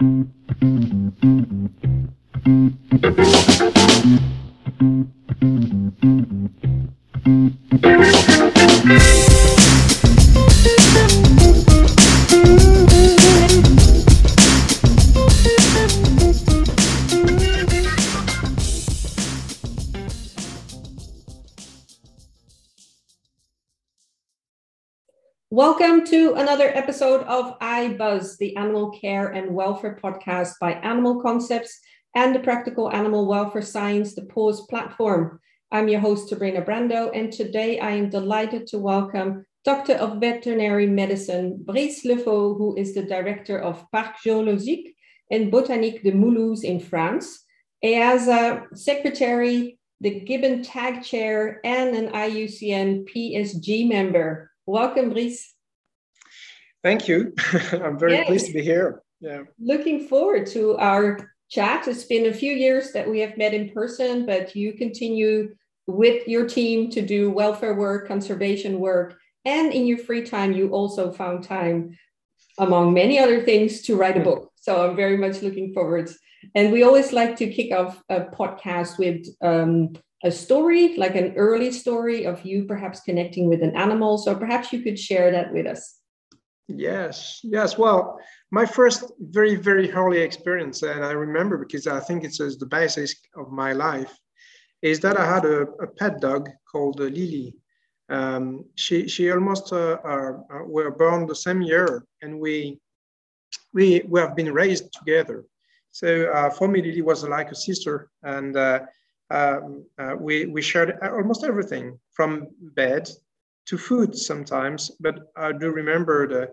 Thank you. Welcome to another episode of iBuzz, the animal care and welfare podcast by Animal Concepts and the Practical Animal Welfare Science, the PAWS platform. I'm your host, Sabrina Brando, and today I am delighted to welcome Doctor of Veterinary Medicine, Brice Lefaux, who is the director of Parc Zoologique and Botanique de Mulhouse in France. Has a secretary, the Gibbon Tag Chair, and an IUCN PSG member. Welcome, Brice. Thank you. I'm very yes. pleased to be here. Yeah. Looking forward to our chat. It's been a few years that we have met in person, but you continue with your team to do welfare work, conservation work, and in your free time, you also found time, among many other things, to write a book. So I'm very much looking forward. And we always like to kick off a podcast with um, a story, like an early story of you perhaps connecting with an animal. So perhaps you could share that with us. Yes, yes. Well, my first very, very early experience, and I remember because I think it's the basis of my life, is that I had a, a pet dog called uh, Lily. Um, she she almost uh, uh, were born the same year, and we we we have been raised together. So uh, for me, Lily was like a sister, and uh, um, uh, we, we shared almost everything from bed to food sometimes, but I do remember the,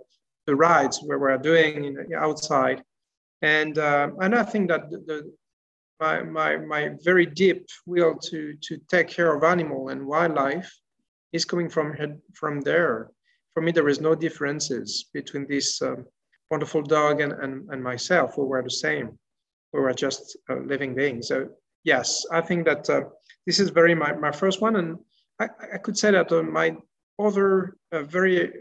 the rides where we were doing in, outside. And, uh, and I think that the, the, my, my, my very deep will to, to take care of animal and wildlife is coming from, from there. For me, there is no differences between this um, wonderful dog and, and, and myself. We were the same. We were just uh, living beings. So yes, I think that uh, this is very my, my first one. And I, I could say that uh, my other uh, very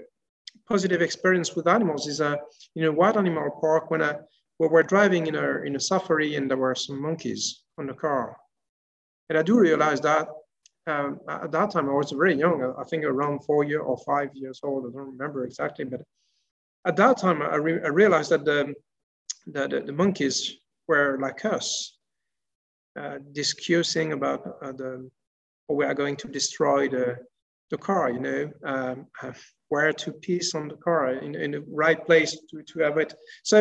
positive experience with animals is uh, in a wild animal park when I, we were driving in a, in a safari and there were some monkeys on the car. And I do realize that um, at that time I was very young, I think around four year or five years old, I don't remember exactly, but at that time I, re I realized that the, the, the, the monkeys were like us uh, discussing about uh, the we are going to destroy the the car you know um, where to piece on the car in, in the right place to, to have it. So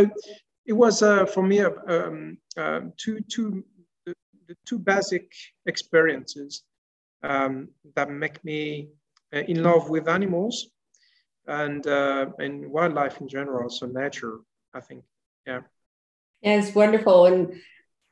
it was uh, for me um, uh, two two the, the, two basic experiences um, that make me uh, in love with animals and uh, and wildlife in general so nature i think. Yeah. Yeah, it's wonderful. And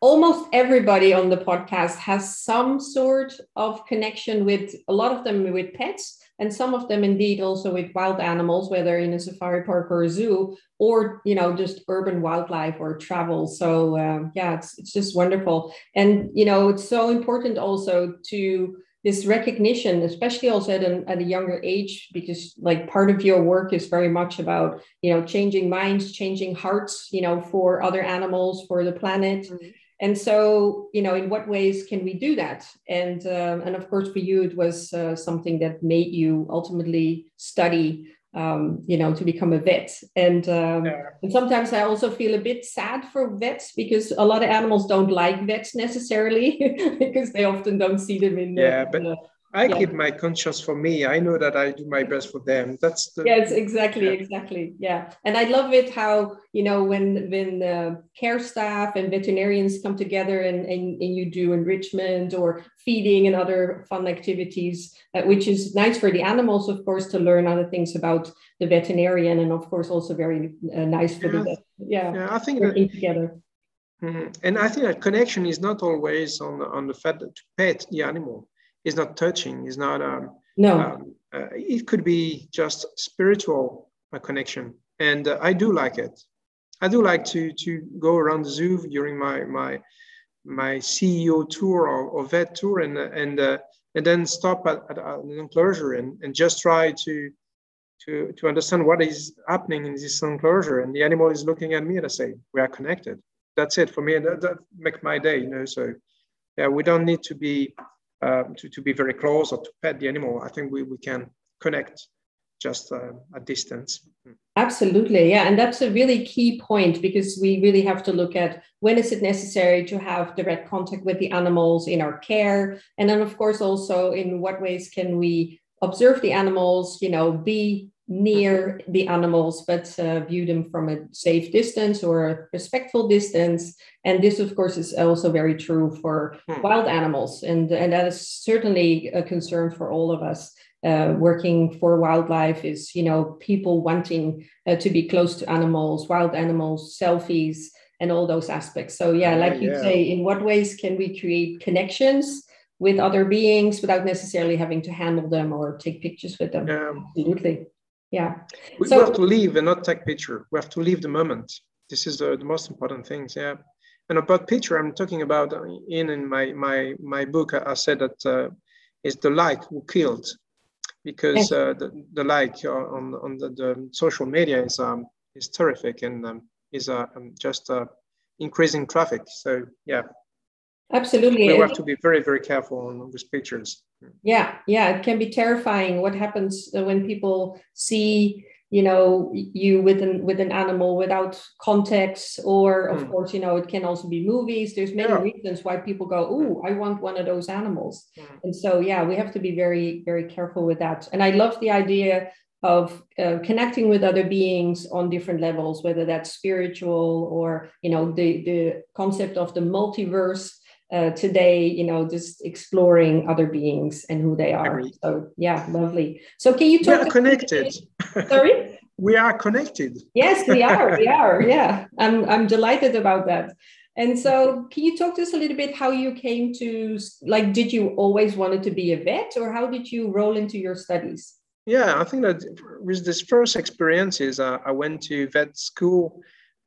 almost everybody on the podcast has some sort of connection with a lot of them with pets and some of them indeed also with wild animals whether in a safari park or a zoo or you know just urban wildlife or travel. So uh, yeah it's, it's just wonderful. And you know it's so important also to this recognition especially also at, an, at a younger age because like part of your work is very much about you know changing minds changing hearts you know for other animals for the planet. Mm-hmm and so you know in what ways can we do that and um, and of course for you it was uh, something that made you ultimately study um, you know to become a vet and um, yeah. and sometimes i also feel a bit sad for vets because a lot of animals don't like vets necessarily because they often don't see them in the, yeah but I yeah. keep my conscience for me. I know that I do my best for them. That's the yes, exactly, yeah. exactly, yeah. And I love it how you know when when the care staff and veterinarians come together and and, and you do enrichment or feeding and other fun activities, uh, which is nice for the animals, of course, to learn other things about the veterinarian, and of course also very uh, nice for yeah. the. Yeah, yeah. I think working that, together. Mm-hmm. And I think that connection is not always on the, on the fact that to pet the animal is not touching, is not um, no. Um, uh, it could be just spiritual uh, connection, and uh, I do like it. I do like to to go around the zoo during my my my CEO tour or, or vet tour, and and uh, and then stop at, at, an enclosure and, and just try to to, to understand what is happening in this enclosure. And the animal is looking at me and I say, we are connected. That's it for me. And that, that make my day, you know, so yeah, we don't need to be, um, to, to be very close or to pet the animal. I think we, we can connect just uh, a distance. Absolutely, yeah, and that's a really key point because we really have to look at when is it necessary to have direct contact with the animals in our care, and then of course also in what ways can we observe the animals, you know, be near the animals, but uh, view them from a safe distance or a respectful distance. And this, of course, is also very true for hmm. wild animals, and and that is certainly a concern for all of us uh, working for wildlife is you know people wanting uh, to be close to animals wild animals selfies and all those aspects so yeah like you yeah. say in what ways can we create connections with other beings without necessarily having to handle them or take pictures with them yeah. absolutely yeah. We so, have to live and not take picture. We have to live the moment. This is the, the most important things yeah. And about picture i'm talking about uh, in in my my my book i, said that uh, is the like who killed. Because uh, the, the like on, on the, the social media is um, is terrific and um, is uh, um, just uh, increasing traffic. So yeah, absolutely. We have to be very very careful with pictures. Yeah, yeah, it can be terrifying. What happens when people see you know you with an with an animal without context or of mm. course you know it can also be movies there's many yeah. reasons why people go oh i want one of those animals mm. and so yeah we have to be very very careful with that and i love the idea of uh, connecting with other beings on different levels whether that's spiritual or you know the the concept of the multiverse uh, today, you know, just exploring other beings and who they are. So yeah, lovely. So can you talk? We are connected. Sorry. we are connected. Yes, we are. We are. Yeah, I'm. I'm delighted about that. And so, can you talk to us a little bit how you came to like? Did you always wanted to be a vet, or how did you roll into your studies? Yeah, I think that with this first experiences, uh, I went to vet school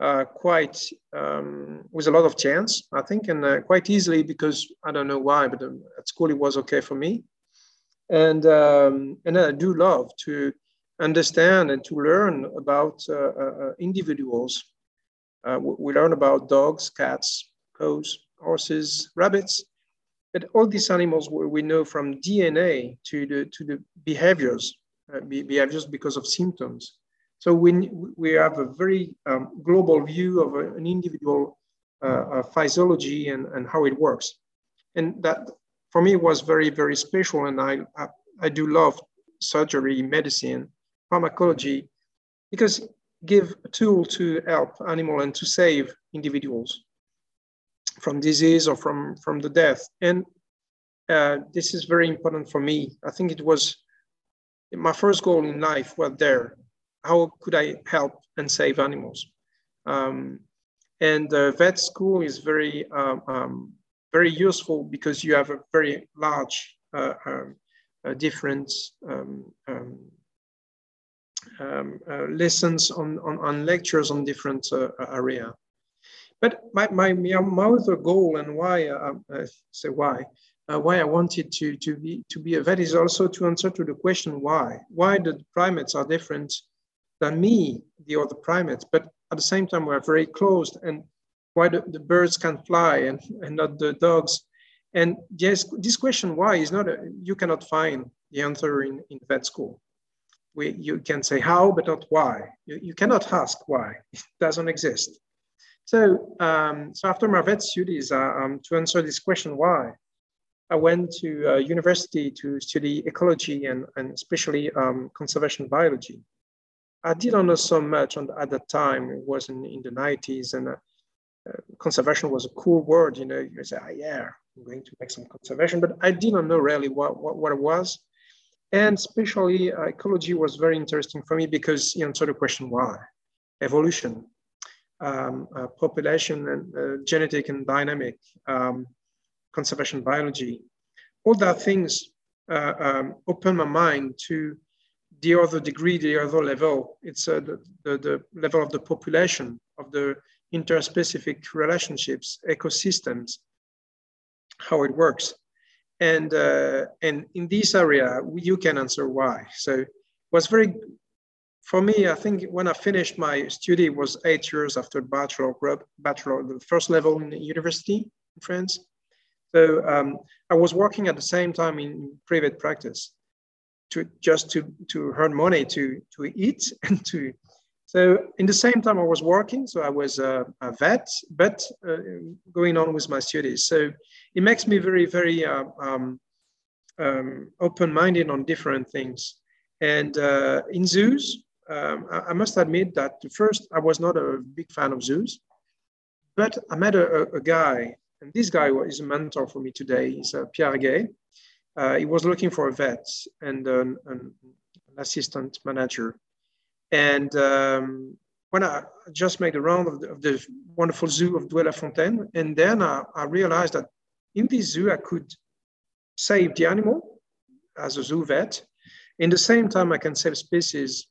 uh, quite um, with a lot of chance, I think, and uh, quite easily because I don't know why, but um, at school it was okay for me, and um, and I do love to understand and to learn about uh, uh, uh individuals. We learn about dogs, cats, cows, horses, rabbits, but all these animals we know from DNA to the to the behaviors, behaviors because of symptoms. So we, we have a very um, global view of a, an individual uh, uh, physiology and, and how it works. And that for me was very, very special. And I, I, I do love surgery, medicine, pharmacology, because give a tool to help animal and to save individuals from disease or from, from the death. And uh, this is very important for me. I think it was my first goal in life was there how could I help and save animals? Um, and the vet school is very, um, um, very useful because you have a very large uh, um, uh, different um, uh, lessons on, on, on, lectures on different uh, area. But my, my, my other goal and why, uh, I say why, uh, why I wanted to, to, be, to be a vet is also to answer to the question why. Why the primates are different than me, the other primates, but at the same time, we're very close and why the, the birds can fly and, and not the dogs. And yes, this question why is not, a, you cannot find the answer in, in vet school. We, you can say how, but not why. You, you cannot ask why, it doesn't exist. So, um, so after my vet studies, uh, um, to answer this question why, I went to uh, university to study ecology and, and especially um, conservation biology. I didn't know so much on the, at that time. It was in, in the 90s, and uh, uh, conservation was a cool word. You know, you say, oh, "Yeah, I'm going to make some conservation," but I didn't know really what what, what it was. And especially uh, ecology was very interesting for me because you answered the question why evolution, um, uh, population, and uh, genetic and dynamic, um, conservation biology, all that things uh, um, opened my mind to the other degree, the other level, it's uh, the, the, the, level of the population, of the interspecific relationships, ecosystems, how it works. And, uh, and in this area, you can answer why. So was very for me, I think when I finished my study was eight years after bachelor, bachelor, the first level in the university in France. So um, I was working at the same time in private practice to just to, to earn money to, to eat and to, so in the same time I was working, so I was a, a vet, but uh, going on with my studies. So it makes me very, very uh, um, um, open-minded on different things. And uh, in zoos, um, I, I, must admit that first I was not a big fan of zoos, but I met a, a, a guy, and this guy is a mentor for me today. He's uh, Pierre Gay. Uh, he was looking for a vet and an, an assistant manager. And um, when I just made the round of the, of the wonderful zoo of Doué-la-Fontaine, and then I, I realized that in this zoo I could save the animal as a zoo vet. In the same time, I can save species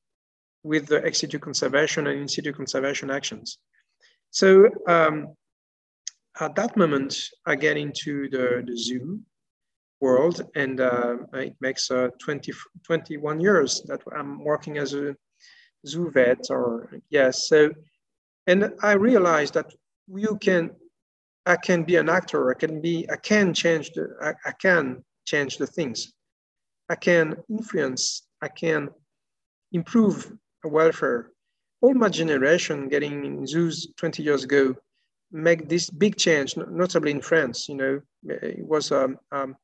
with the ex situ conservation and in situ conservation actions. So um, at that moment, I get into the, the zoo world and uh, it makes uh, 20, 21 years that I'm working as a zoo vet or yes. So, and I realized that you can, I can be an actor. I can be, I can change the, I, I can change the things. I can influence. I can improve welfare. All my generation getting in zoos 20 years ago make this big change, notably in France. You know, it was um, um,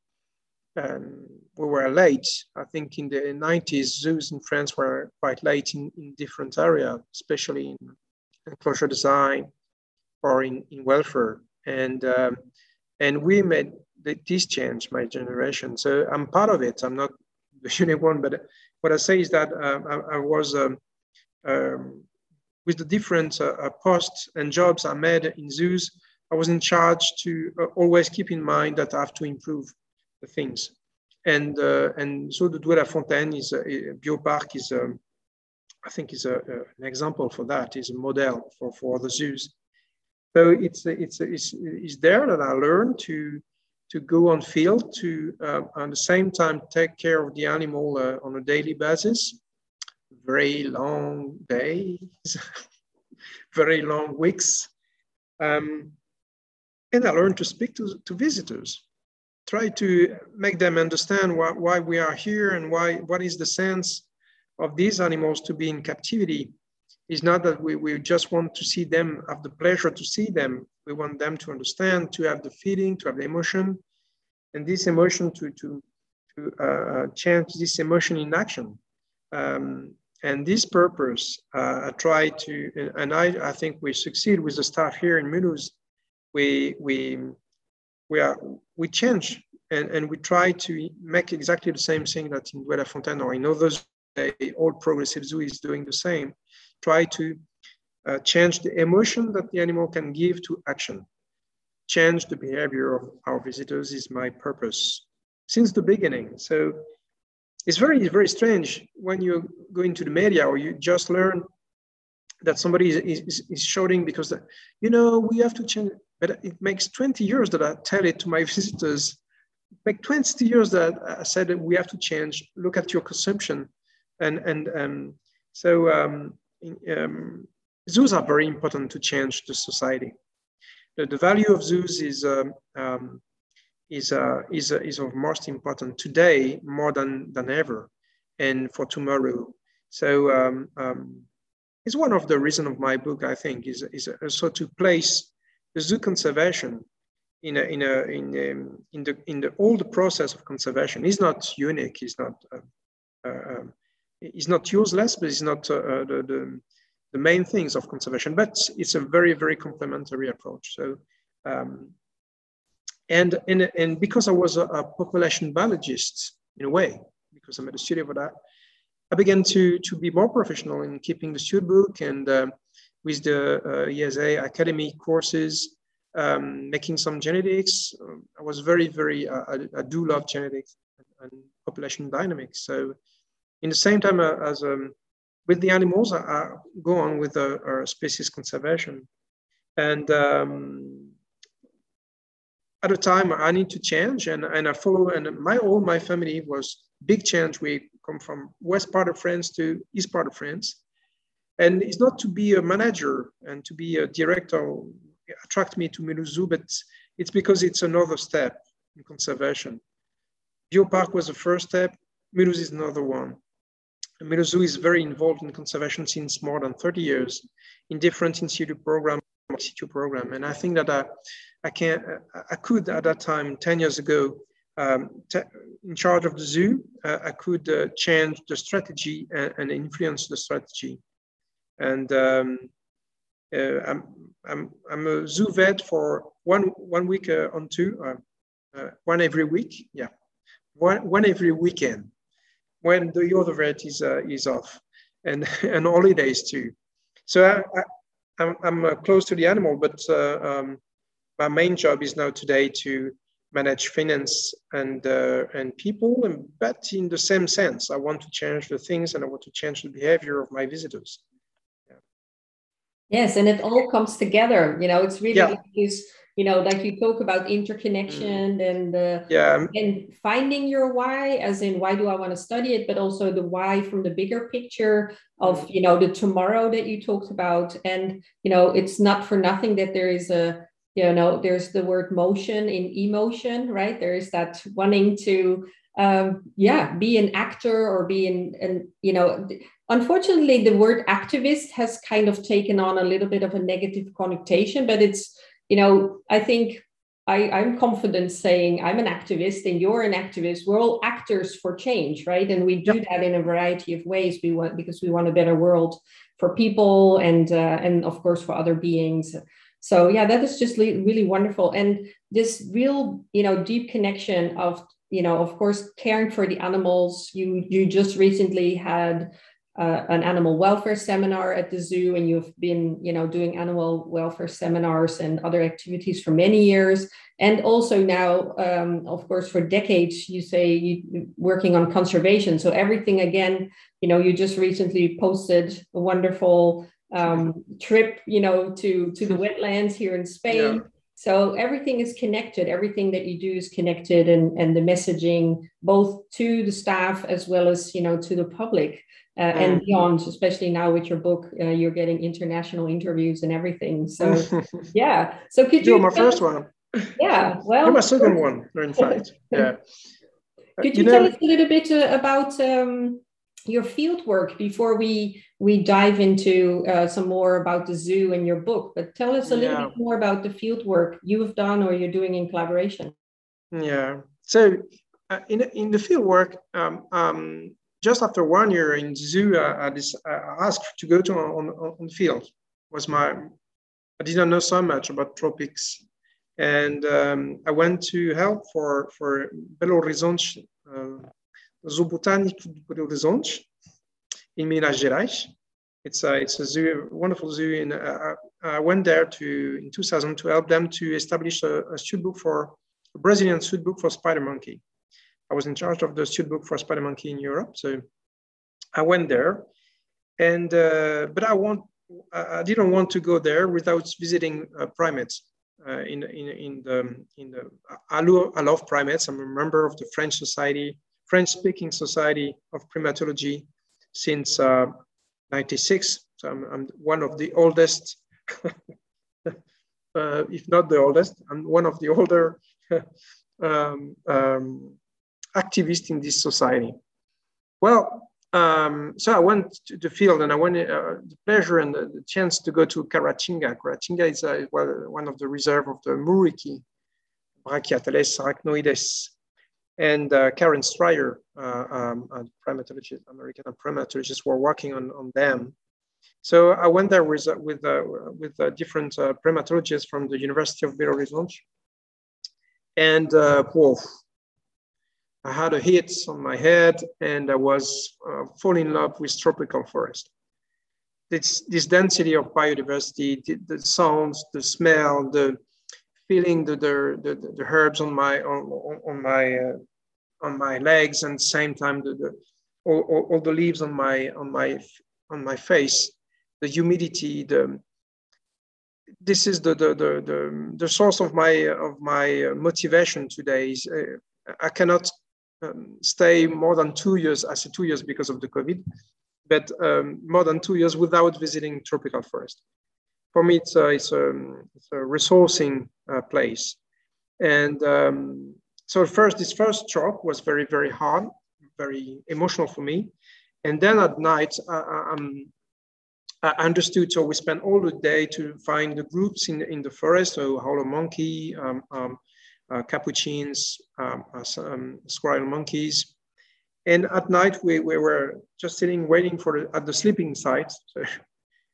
um, we were late. I think in the 90s, zoos in France were quite late in, in different areas, especially in enclosure design or in, in welfare. And um, and we made the, this change, my generation. So I'm part of it. I'm not the unique one, but what I say is that uh, I, I, was um, um, with the different uh, uh, posts and jobs I made in zoos, I was in charge to uh, always keep in mind that I have to improve things. And, uh, and so the Doué-la-Fontaine is a, a biopark is, a, um, I think is a, an example for that, is a model for, for the zoos. So it's, it's, it's, it's there that I learned to, to go on field to, uh, at the same time, take care of the animal uh, on a daily basis very long days, very long weeks. Um, and I learned to speak to, to visitors, try to make them understand why, why we are here and why, what is the sense of these animals to be in captivity. is not that we, we just want to see them, have the pleasure to see them. We want them to understand, to have the feeling, to have the emotion, and this emotion to, to, to uh, change this emotion in action. Um, and this purpose, uh, I try to, and I, I think we succeed with the staff here in Mulhouse. We, we, we, are, we change and, and we try to make exactly the same thing that in Doué-la-Fontaine or in others, all progressive zoo is doing the same. Try to uh, change the emotion that the animal can give to action. Change the behavior of our visitors is my purpose since the beginning. So it's very, very strange when you go into the media or you just learn that somebody is, is, is shouting because, the, you know, we have to change. But it makes 20 years that I tell it to my visitors. It makes 20 years that I said we have to change. Look at your consumption. And, and um, so um, um, zoos are very important to change the society. The, the value of zoos is um, um is, uh, is, uh, is of most important today more than, than ever and for tomorrow. So um, um, it's one of the reasons of my book, I think, is, is also to place zoo conservation in a, in a, in, um, in the in the old process of conservation is not unique. It's not uh, uh, um, it's not useless, but it's not uh, uh, the, the, the main things of conservation. But it's a very very complementary approach. So um, and, and, and because I was a, a, population biologist in a way, because I'm at a studio for that, I began to, to be more professional in keeping the stud book and uh, with the uh, EAZA academy courses, um, making some genetics. I was very, very, uh, I, I, do love genetics and, and, population dynamics. So in the same time uh, as um, with the animals, I, I, go on with the species conservation. And um, at a time I need to change and, and I follow and my all my family was big change. We come from west part of France to east part of France. And it's not to be a manager and to be a director attract me to Zoo, but it's because it's another step in conservation. Biopark was the first step, Mulhouse is another one. Zoo is very involved in conservation since more than 30 years in different in situ program, situ program. And I think that I, I can, I could at that time, 10 years ago, um, in charge of the zoo, uh, I could uh, change the strategy and, and, influence the strategy. And um, uh, I'm, I'm, I'm a zoo vet for one, one week uh, on two, uh, uh, one every week, yeah, one, one every weekend when the other vet is, is off and, and holidays too. So I, I, am I'm, I'm close to the animal, but um, my main job is now today to manage finance and uh, and people and but in the same sense i want to change the things and i want to change the behavior of my visitors. Yes and it all comes together you know it's really yeah. like this you know like you talk about interconnection mm. and uh, yeah and finding your why as in why do i want to study it but also the why from the bigger picture of mm. you know the tomorrow that you talked about and you know it's not for nothing that there is a you know there's the word motion in emotion right there is that wanting to um, yeah be an actor or be in and you know unfortunately the word activist has kind of taken on a little bit of a negative connotation but it's you know i think I, i'm confident saying i'm an activist and you're an activist. We're all actors for change right? And we do yep. that in a variety of ways. We want because we want a better world for people and uh, and of course for other beings. So yeah that is just really wonderful. And this real you know deep connection of you know of course caring for the animals you you just recently had uh, an animal welfare seminar at the zoo and you've been you know doing animal welfare seminars and other activities for many years and also now um, of course for decades you say you working on conservation so everything again you know you just recently posted a wonderful um, trip, you know, to to the wetlands here in Spain. Yeah. So everything is connected. Everything that you do is connected, and and the messaging both to the staff as well as you know to the public uh, mm. and beyond. Especially now with your book, uh, you're getting international interviews and everything. So yeah. So could you? You're my first one. Yeah. Well, you're my second one. In fact, yeah. Could you, you tell us a little bit uh, about um, your field work before we we dive into uh, some more about the zoo and your book but tell us a yeah. little bit more about the field work you've done or you're doing in collaboration. Yeah. So uh, in, in the field work um, um, just after one year in the zoo uh, I, I, asked to go to on, on the field was my i didn't know so much about tropics. And um, i went to help for for belo horizonte uh, Zoo Botânico de Belo Horizonte, in Minas Gerais. It's a, it's a zoo, wonderful zoo. And uh, I went there to in 2000 to help them to establish a, a book for a Brazilian stud book for spider monkey. I was in charge of the stud book for spider monkey in Europe. So I went there, and uh, but I want I didn't want to go there without visiting uh, primates. Uh, in, in, in the in the I love, I love primates. I'm a member of the French Society French-speaking Society of Primatology since uh, 96. So I'm, I'm, one of the oldest, uh, if not the oldest, I'm one of the older um, um, activists in this society. Well, um, so I went to the field and I went uh, the pleasure and the, the, chance to go to Caratinga. Caratinga is uh, one of the reserve of the Muriqui, Brachyteles arachnoides and uh, Karen Strier, uh, um, a primatologist, American primatologist, were working on, on them. So I went there with, uh, with, uh, with uh, different primatologists from the University of Belo Horizonte. And uh, I had a hit on my head and I was falling in love with tropical forest. This, this density of biodiversity, the, the sounds, the smell, the, feeling the, the, the, the herbs on my on, on my uh, on my legs and same time the, the all, all, all, the leaves on my on my on my face the humidity the this is the the the, the, the source of my of my motivation today is uh, i cannot um, stay more than two years, I say two years because of the COVID, but um, more than two years without visiting tropical forest. For me, it's a, it's a, it's a resourcing uh, place. And um, so first, this first shock was very, very hard, very emotional for me. And then at night, I, I understood. So we spent all the day to find the groups in, in the forest, so howler monkey, um, um, uh, capuchins, um, uh, um, squirrel monkeys. And at night, we, we were just sitting, waiting for the, at the sleeping site. So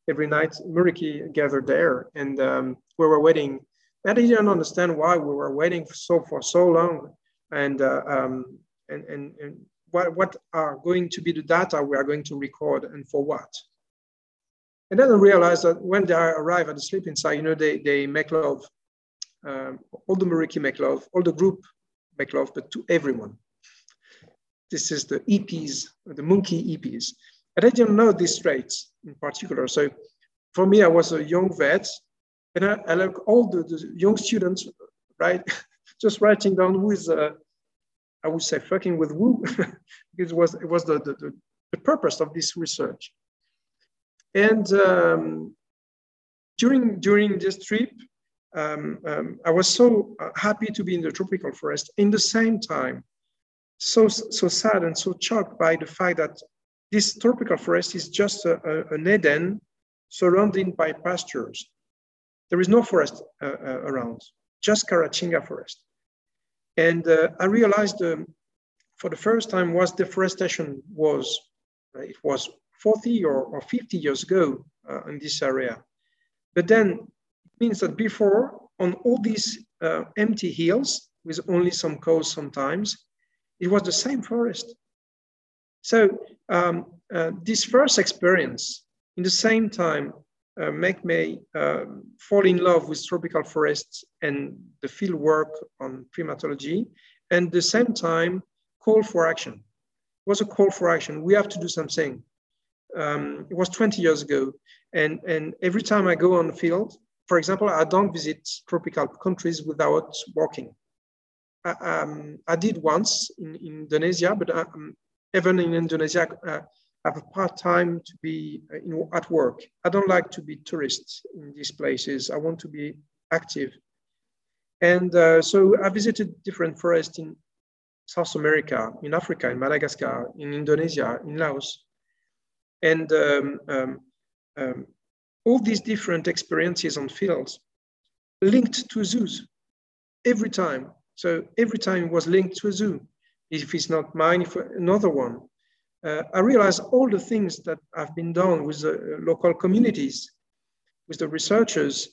every night, Muriqui gathered there, and um, we were waiting. And I didn't understand why we were waiting for so for so long, and uh, um, and, and, and what, what are going to be the data we are going to record and for what. And then I realized that when they arrive at the sleeping site, you know, they, they make love um, all the Muriqui make love, all the group make love, but to everyone. This is the EPs, the monkey EPs. And I didn't know these traits in particular. So for me, I was a young vet, and I, I like all the, the, young students, right? Just writing down who is, uh, I would say, fucking with who, because it was, it was the, the, the, purpose of this research. And um, during, during this trip, um, um, I was so uh, happy to be in the tropical forest. In the same time, so so sad and so shocked by the fact that this tropical forest is just a, a, an Eden surrounded by pastures. There is no forest uh, uh, around, just Caratinga forest. And uh, I realized um, for the first time what deforestation was. It was 40 or, or 50 years ago uh, in this area. But then means that before, on all these uh, empty hills, with only some cows sometimes, it was the same forest. So um, uh, this first experience, in the same time, uh, make me uh, fall in love with tropical forests and the field work on primatology, and the same time, call for action. It was a call for action. We have to do something. Um, it was 20 years ago, and, and every time I go on the field, for example, I don't visit tropical countries without walking. I, um, I did once in, in Indonesia, but um, even in Indonesia, uh, I have a part time to be uh, in, at work. I don't like to be tourist in these places. I want to be active. And uh, so I visited different forests in South America, in Africa, in Madagascar, in Indonesia, in Laos. And um, um, um all these different experiences on fields linked to zoos every time. So every time it was linked to a zoo. If it's not mine, if another one. Uh, I realized all the things that have been done with the local communities, with the researchers,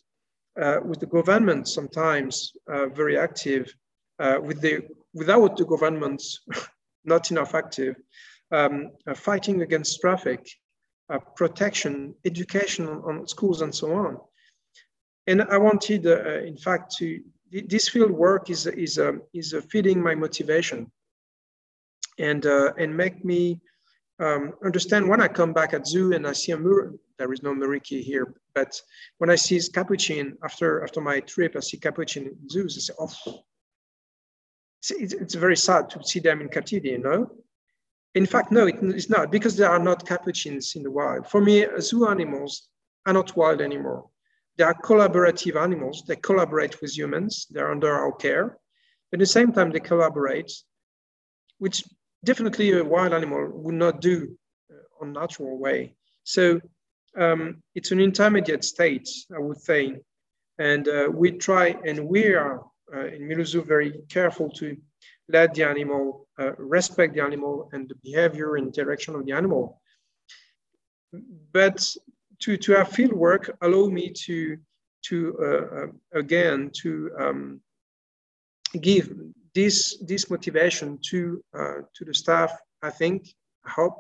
uh, with the government sometimes uh, very active, uh, with the without the governments not enough active, um, uh, fighting against traffic, uh, protection, education on schools and so on. And I wanted, uh, in fact, to this field work is is um, is feeding my motivation, and uh, and make me um, understand when I come back at zoo and I see a mur there is no Muriqui here, but when I see capuchin after after my trip, I see capuchin in zoos. I say, oh, it's, it's very sad to see them in captivity, you know. In fact, no, it's not because there are not capuchins in the wild. For me, zoo animals are not wild anymore. They are collaborative animals. They collaborate with humans. They're under our care. But at the same time, they collaborate, which definitely a wild animal would not do uh, on natural way. So um, it's an intermediate state, I would say. And uh, we try, and we are uh, in Mulhouse very careful to let the animal uh, respect the animal and the behavior and direction of the animal. But to, to have field work allow me to, to uh, uh, again, to um, give this, this motivation to, uh, to the staff, I think, I hope,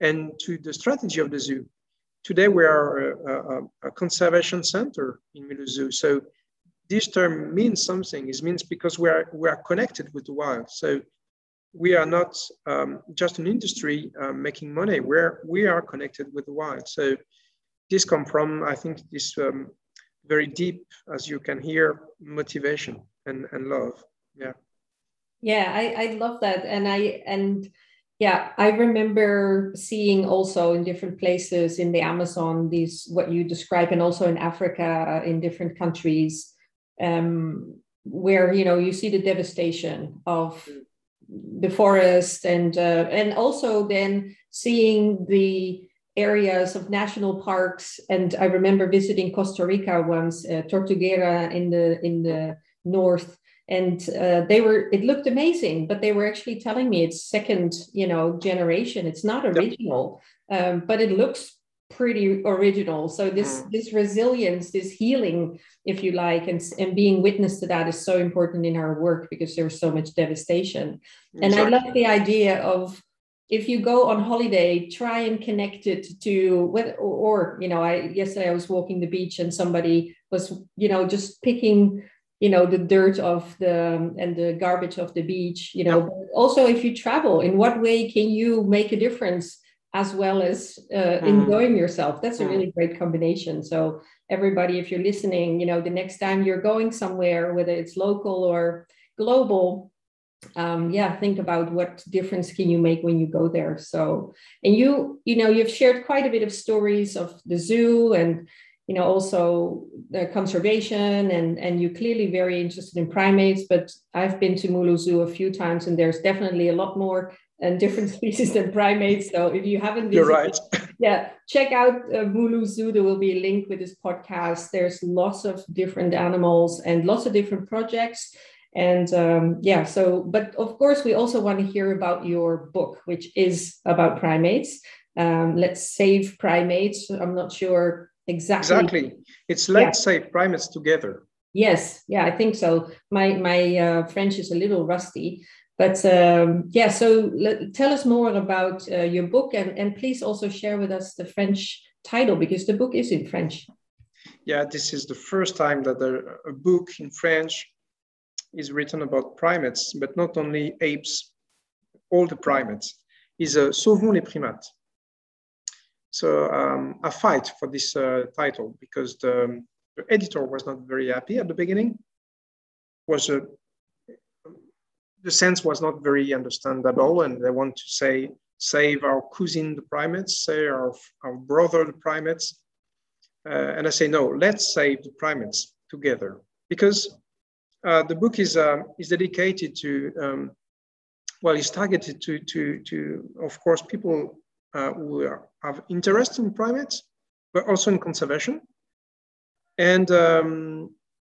and to the strategy of the zoo. Today we are a, a, a conservation center in Mulhouse Zoo. So this term means something. It means because we are we are connected with the wild. So we are not um, just an industry uh, making money. We're we are connected with the wild. So this come from I think this um, very deep, as you can hear, motivation and and love. Yeah. Yeah, I, I love that. And I and yeah, I remember seeing also in different places in the Amazon these what you describe, and also in Africa in different countries, um, where you know you see the devastation of the forest and uh, and also then seeing the areas of national parks and i remember visiting costa rica once uh, Tortuguero in the in the north and uh, they were it looked amazing but they were actually telling me it's second you know generation it's not original yep. um, but it looks pretty original so this mm. this resilience this healing if you like and, and being witness to that is so important in our work because there's so much devastation and i love the idea of if you go on holiday try and connect it to whether or, or you know i yesterday i was walking the beach and somebody was you know just picking you know the dirt of the and the garbage of the beach you know. Also if you travel in what way can you make a difference as well as uh, mm. enjoying yourself? That's a mm. really great combination. So everybody if you're listening you know the next time you're going somewhere whether it's local or global um, yeah think about what difference can you make when you go there. So and you you know you've shared quite a bit of stories of the zoo and you know also the conservation and and you're clearly very interested in primates but i've been to Mulhouse zoo a few times and there's definitely a lot more and different species than primates. So if you haven't visited, you're right. yeah, check out uh, Mulhouse Zoo. There will be a link with this podcast. There's lots of different animals and lots of different projects. And um, yeah, so but of course we also want to hear about your book, which is about primates. Um, let's save primates. I'm not sure exactly. Exactly. It's let's yeah. save primates together. Yes, yeah, I think so. My my uh, French is a little rusty, but um, yeah, so tell us more about uh, your book and, and please also share with us the French title because the book is in French. Yeah, this is the first time that a, a book in French is written about primates, but not only apes, all the primates, is uh, Sauvons les primates. So um, I fight for this uh, title because the, the, editor was not very happy at the beginning. Was a the sense was not very understandable, and they want to say save our cousin the primates, save our, our brother the primates. Uh, and I say, no, let's save the primates together. Because uh, the book is, uh, is dedicated to, um, well, it's targeted to, to, to of course, people uh, who are, have interest in primates, but also in conservation. And um,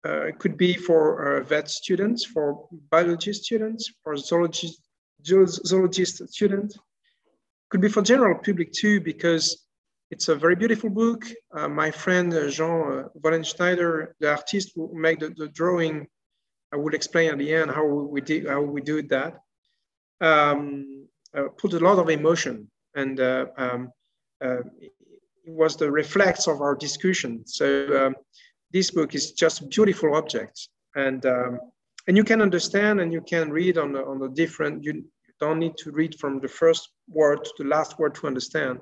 uh, it could be for uh, vet students, for biology students, for zoologist, zoologist students. Could be for general public too, because it's a very beautiful book. Uh, my friend uh, Jean uh, Wallenschneider, the artist who made the, the, drawing, I will explain at the end how we did how we do that. Um, uh, put a lot of emotion, and uh, um, it was the reflex of our discussion. So um, this book is just a beautiful object. And, um, and you can understand and you can read on the, on the different, you don't need to read from the first word to the last word to understand.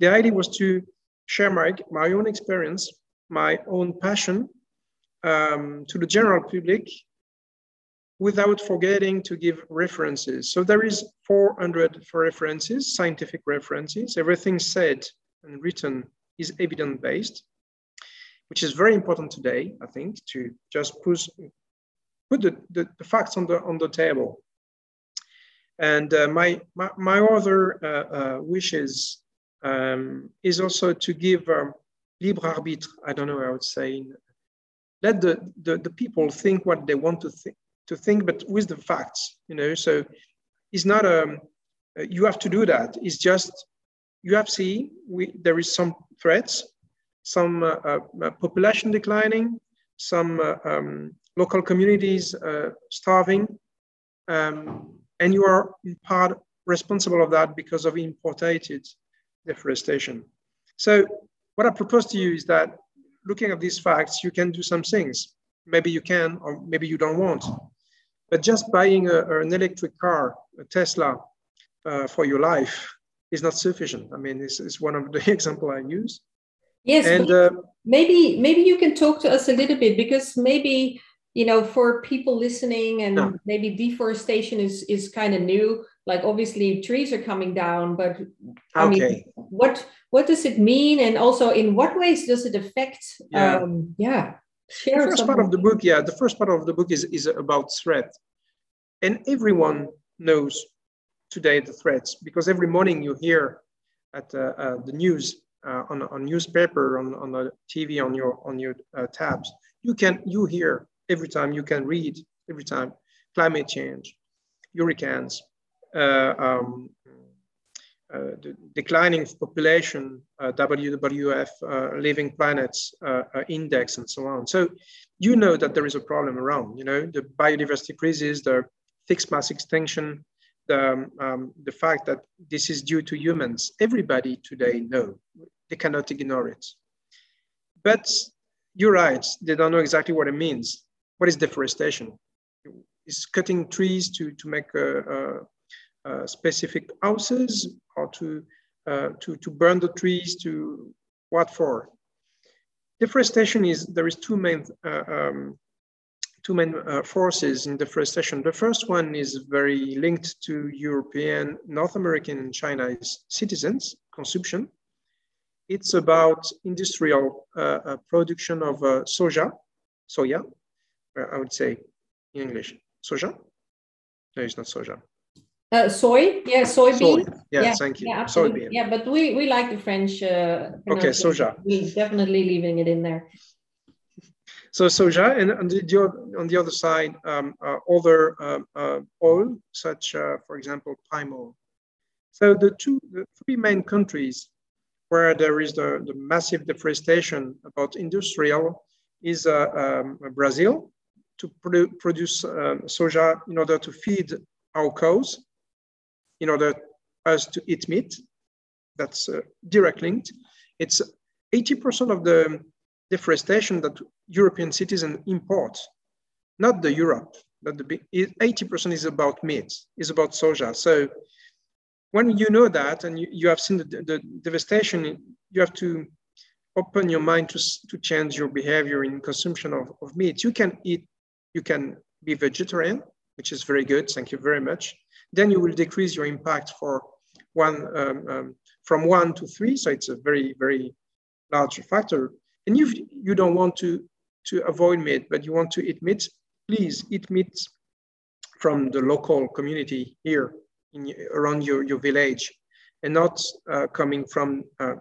The idea was to share my, my own experience, my own passion um, to the general public without forgetting to give references. So there is 400 references, scientific references. Everything said and written is evidence-based which is very important today, I think, to just push, put the, the, the facts on the, on the table. And uh, my, my, my, other uh, uh, wishes um, is also to give um, libre arbitre, I don't know how I would say, let the, the, the people think what they want to think, to think, but with the facts, you know, so it's not a, um, you have to do that. It's just, you have see, we, there is some threats, some uh, uh, population declining, some uh, um, local communities starving, um, and you are in part responsible of that because of imported deforestation. So what I propose to you is that looking at these facts, you can do some things. Maybe you can, or maybe you don't want. But just buying a, an electric car, a Tesla, uh, for your life is not sufficient. I mean, this is one of the example I use. Yes, and uh, maybe maybe you can talk to us a little bit because maybe you know, for people listening and no. maybe deforestation is is kind of new. Like obviously trees are coming down, but I okay. mean, what what does it mean, and also in what ways does it affect? Yeah, um, yeah. Share the first part of the book, yeah, the first part of the book is is about threat, and everyone knows today the threats because every morning you hear at uh, uh, the news uh, on on newspaper on on the TV on your on your uh, tabs. You can you hear every time you can read every time climate change hurricanes uh, um, the declining population, uh, WWF uh, living planets index, and so on. So you know that there is a problem around. You know the biodiversity crisis, the fixed mass extinction, the um, um, the fact that this is due to humans. Everybody today know they cannot ignore it. But you're right; they don't know exactly what it means. What is deforestation? Is cutting trees to to make a, a uh, specific houses or to, uh, to, to burn the trees to what for? Deforestation is, there is two main, uh, um, two main forces in deforestation. The first one is very linked to European, North American and Chinese citizens, consumption. It's about industrial uh, production of uh, soja, soya, I would say in English, soja. No, it's not soja. Uh, soy, yeah, soybean. Soy. Yeah, yeah, thank you. Yeah, soybean. Yeah, but we we like the French. Uh, okay, soja. We definitely leaving it in there. So soja, and on the, on the other side, um, uh, other um, uh, oil, such uh, for example, palm oil. So the two, the three main countries where there is the, the massive deforestation about industrial is uh, um, Brazil to produ produce um, soja in order to feed our cows in order us to eat meat. That's uh, direct linked. It's 80% of the deforestation that European citizens import, not the Europe. But the 80% is about meat, is about soja. So when you know that and you, you have seen the, the devastation, you have to open your mind to, to change your behavior in consumption of, of meat. You can eat, you can be vegetarian, which is very good. Thank you very much then you will decrease your impact for one um, um, from one to three. So it's a very, very large factor. And if you don't want to, to avoid meat, but you want to eat meat, please eat meat from the local community here in, around your, your village and not uh, coming from, uh,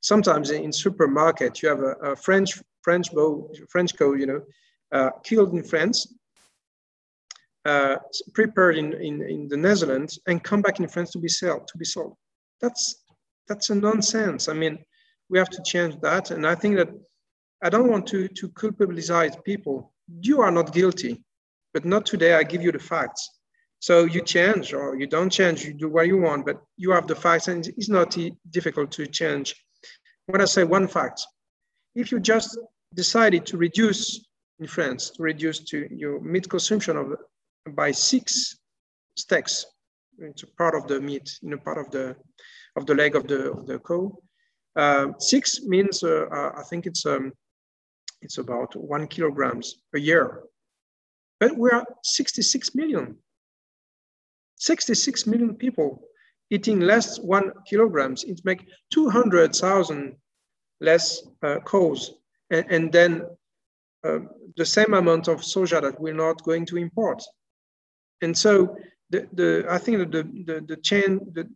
sometimes in supermarket, you have a, a French, French bow, French cow, you know, uh, killed in France uh, prepared in, in, in the Netherlands and come back in France to be sold. To be sold. That's that's a nonsense. I mean, we have to change that. And I think that I don't want to to culpabilize people. You are not guilty, but not today. I give you the facts. So you change or you don't change. You do what you want, but you have the facts, and it's not difficult to change. When I say one fact, if you just decided to reduce in France, to reduce to your meat consumption of by six steaks. It's a part of the meat, you know, part of the of the leg of the of the cow. Uh, six means uh, uh, I think it's um, it's about one kilograms a year, but we are 66 million. 66 million people eating less one kilograms. It make 200,000 less uh, cows, and, and then uh, the same amount of soja that we're not going to import and so the, the I think that the the, the chain the,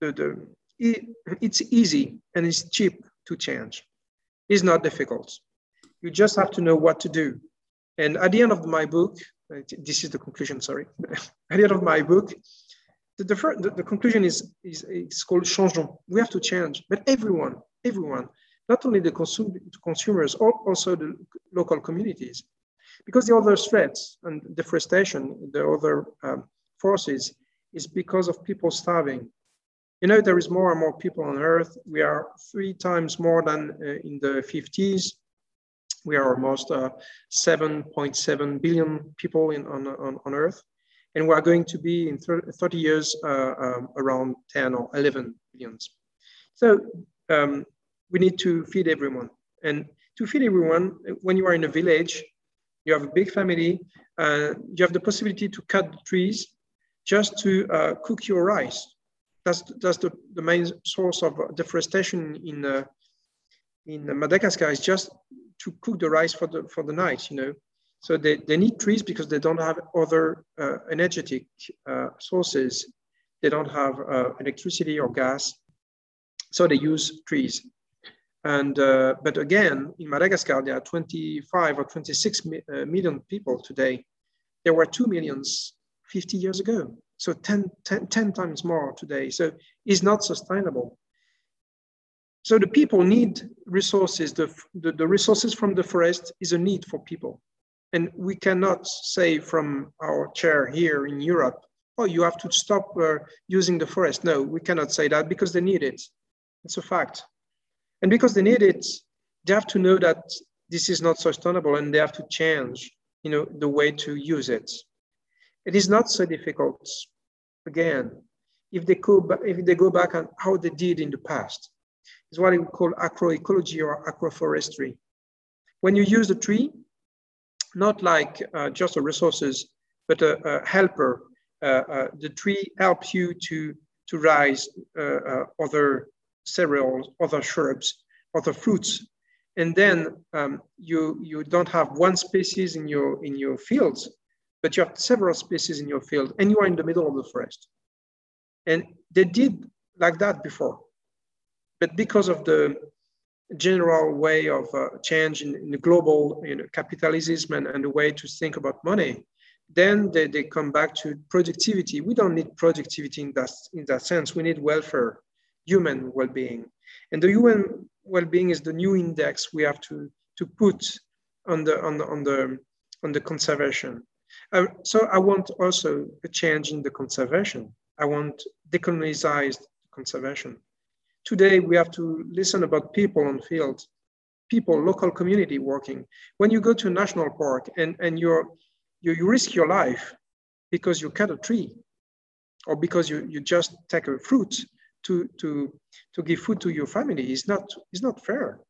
the, the it, it's easy and it's cheap to change. It's not difficult. You just have to know what to do. And at the end of my book, uh, this is the conclusion. Sorry, at the end of my book, the, the, the, the conclusion is, is it's called changeons. We have to change, but everyone, everyone, not only the consum- consumers, also the local communities. Because the other threats and deforestation, the other um, forces, is because of people starving. You know, there is more and more people on Earth. We are three times more than uh, in the 50s. We are almost 7.7 uh, billion people in, on, on, on, Earth. And we are going to be in 30 years uh, um, around 10 or 11 billions. So um, we need to feed everyone. And to feed everyone, when you are in a village, You have a big family, uh, you have the possibility to cut trees just to uh, cook your rice. That's, that's the, the main source of deforestation in, uh, in Madagascar is just to cook the rice for the, for the night, you know. So they, they need trees because they don't have other uh, energetic uh, sources. They don't have uh, electricity or gas. So they use trees. And, uh, but again, in Madagascar, there are 25 or 26 mi uh, million people today. There were 2 millions 50 years ago. So 10, 10, 10 times more today. So it's not sustainable. So the people need resources. The, the, the resources from the forest is a need for people. And we cannot say from our chair here in Europe, oh, you have to stop uh, using the forest. No, we cannot say that because they need it. It's a fact. And because they need it, they have to know that this is not sustainable and they have to change, you know, the way to use it. It is not so difficult. Again, if they go, if they go back on how they did in the past, it's what we call agroecology or agroforestry. When you use a tree, not like uh, just a resources, but a, a helper. Uh, uh, the tree helps you to, to rise uh, uh, other cereals, other shrubs, other fruits. And then um, you, you don't have one species in your, in your fields, but you have several species in your field and you are in the middle of the forest. And they did like that before. But because of the general way of uh, change in, in, the global you know, capitalism and, and the way to think about money, then they, they come back to productivity. We don't need productivity in that, in that sense. We need welfare human well-being. And the human well-being is the new index we have to, to put on the, on the, on the, on the conservation. Uh, so I want also a change in the conservation. I want decolonized conservation. Today we have to listen about people on field, people, local community working. When you go to a national park and, and you're, you, you risk your life because you cut a tree or because you, you just take a fruit to, to, to give food to your family is not, is not fair.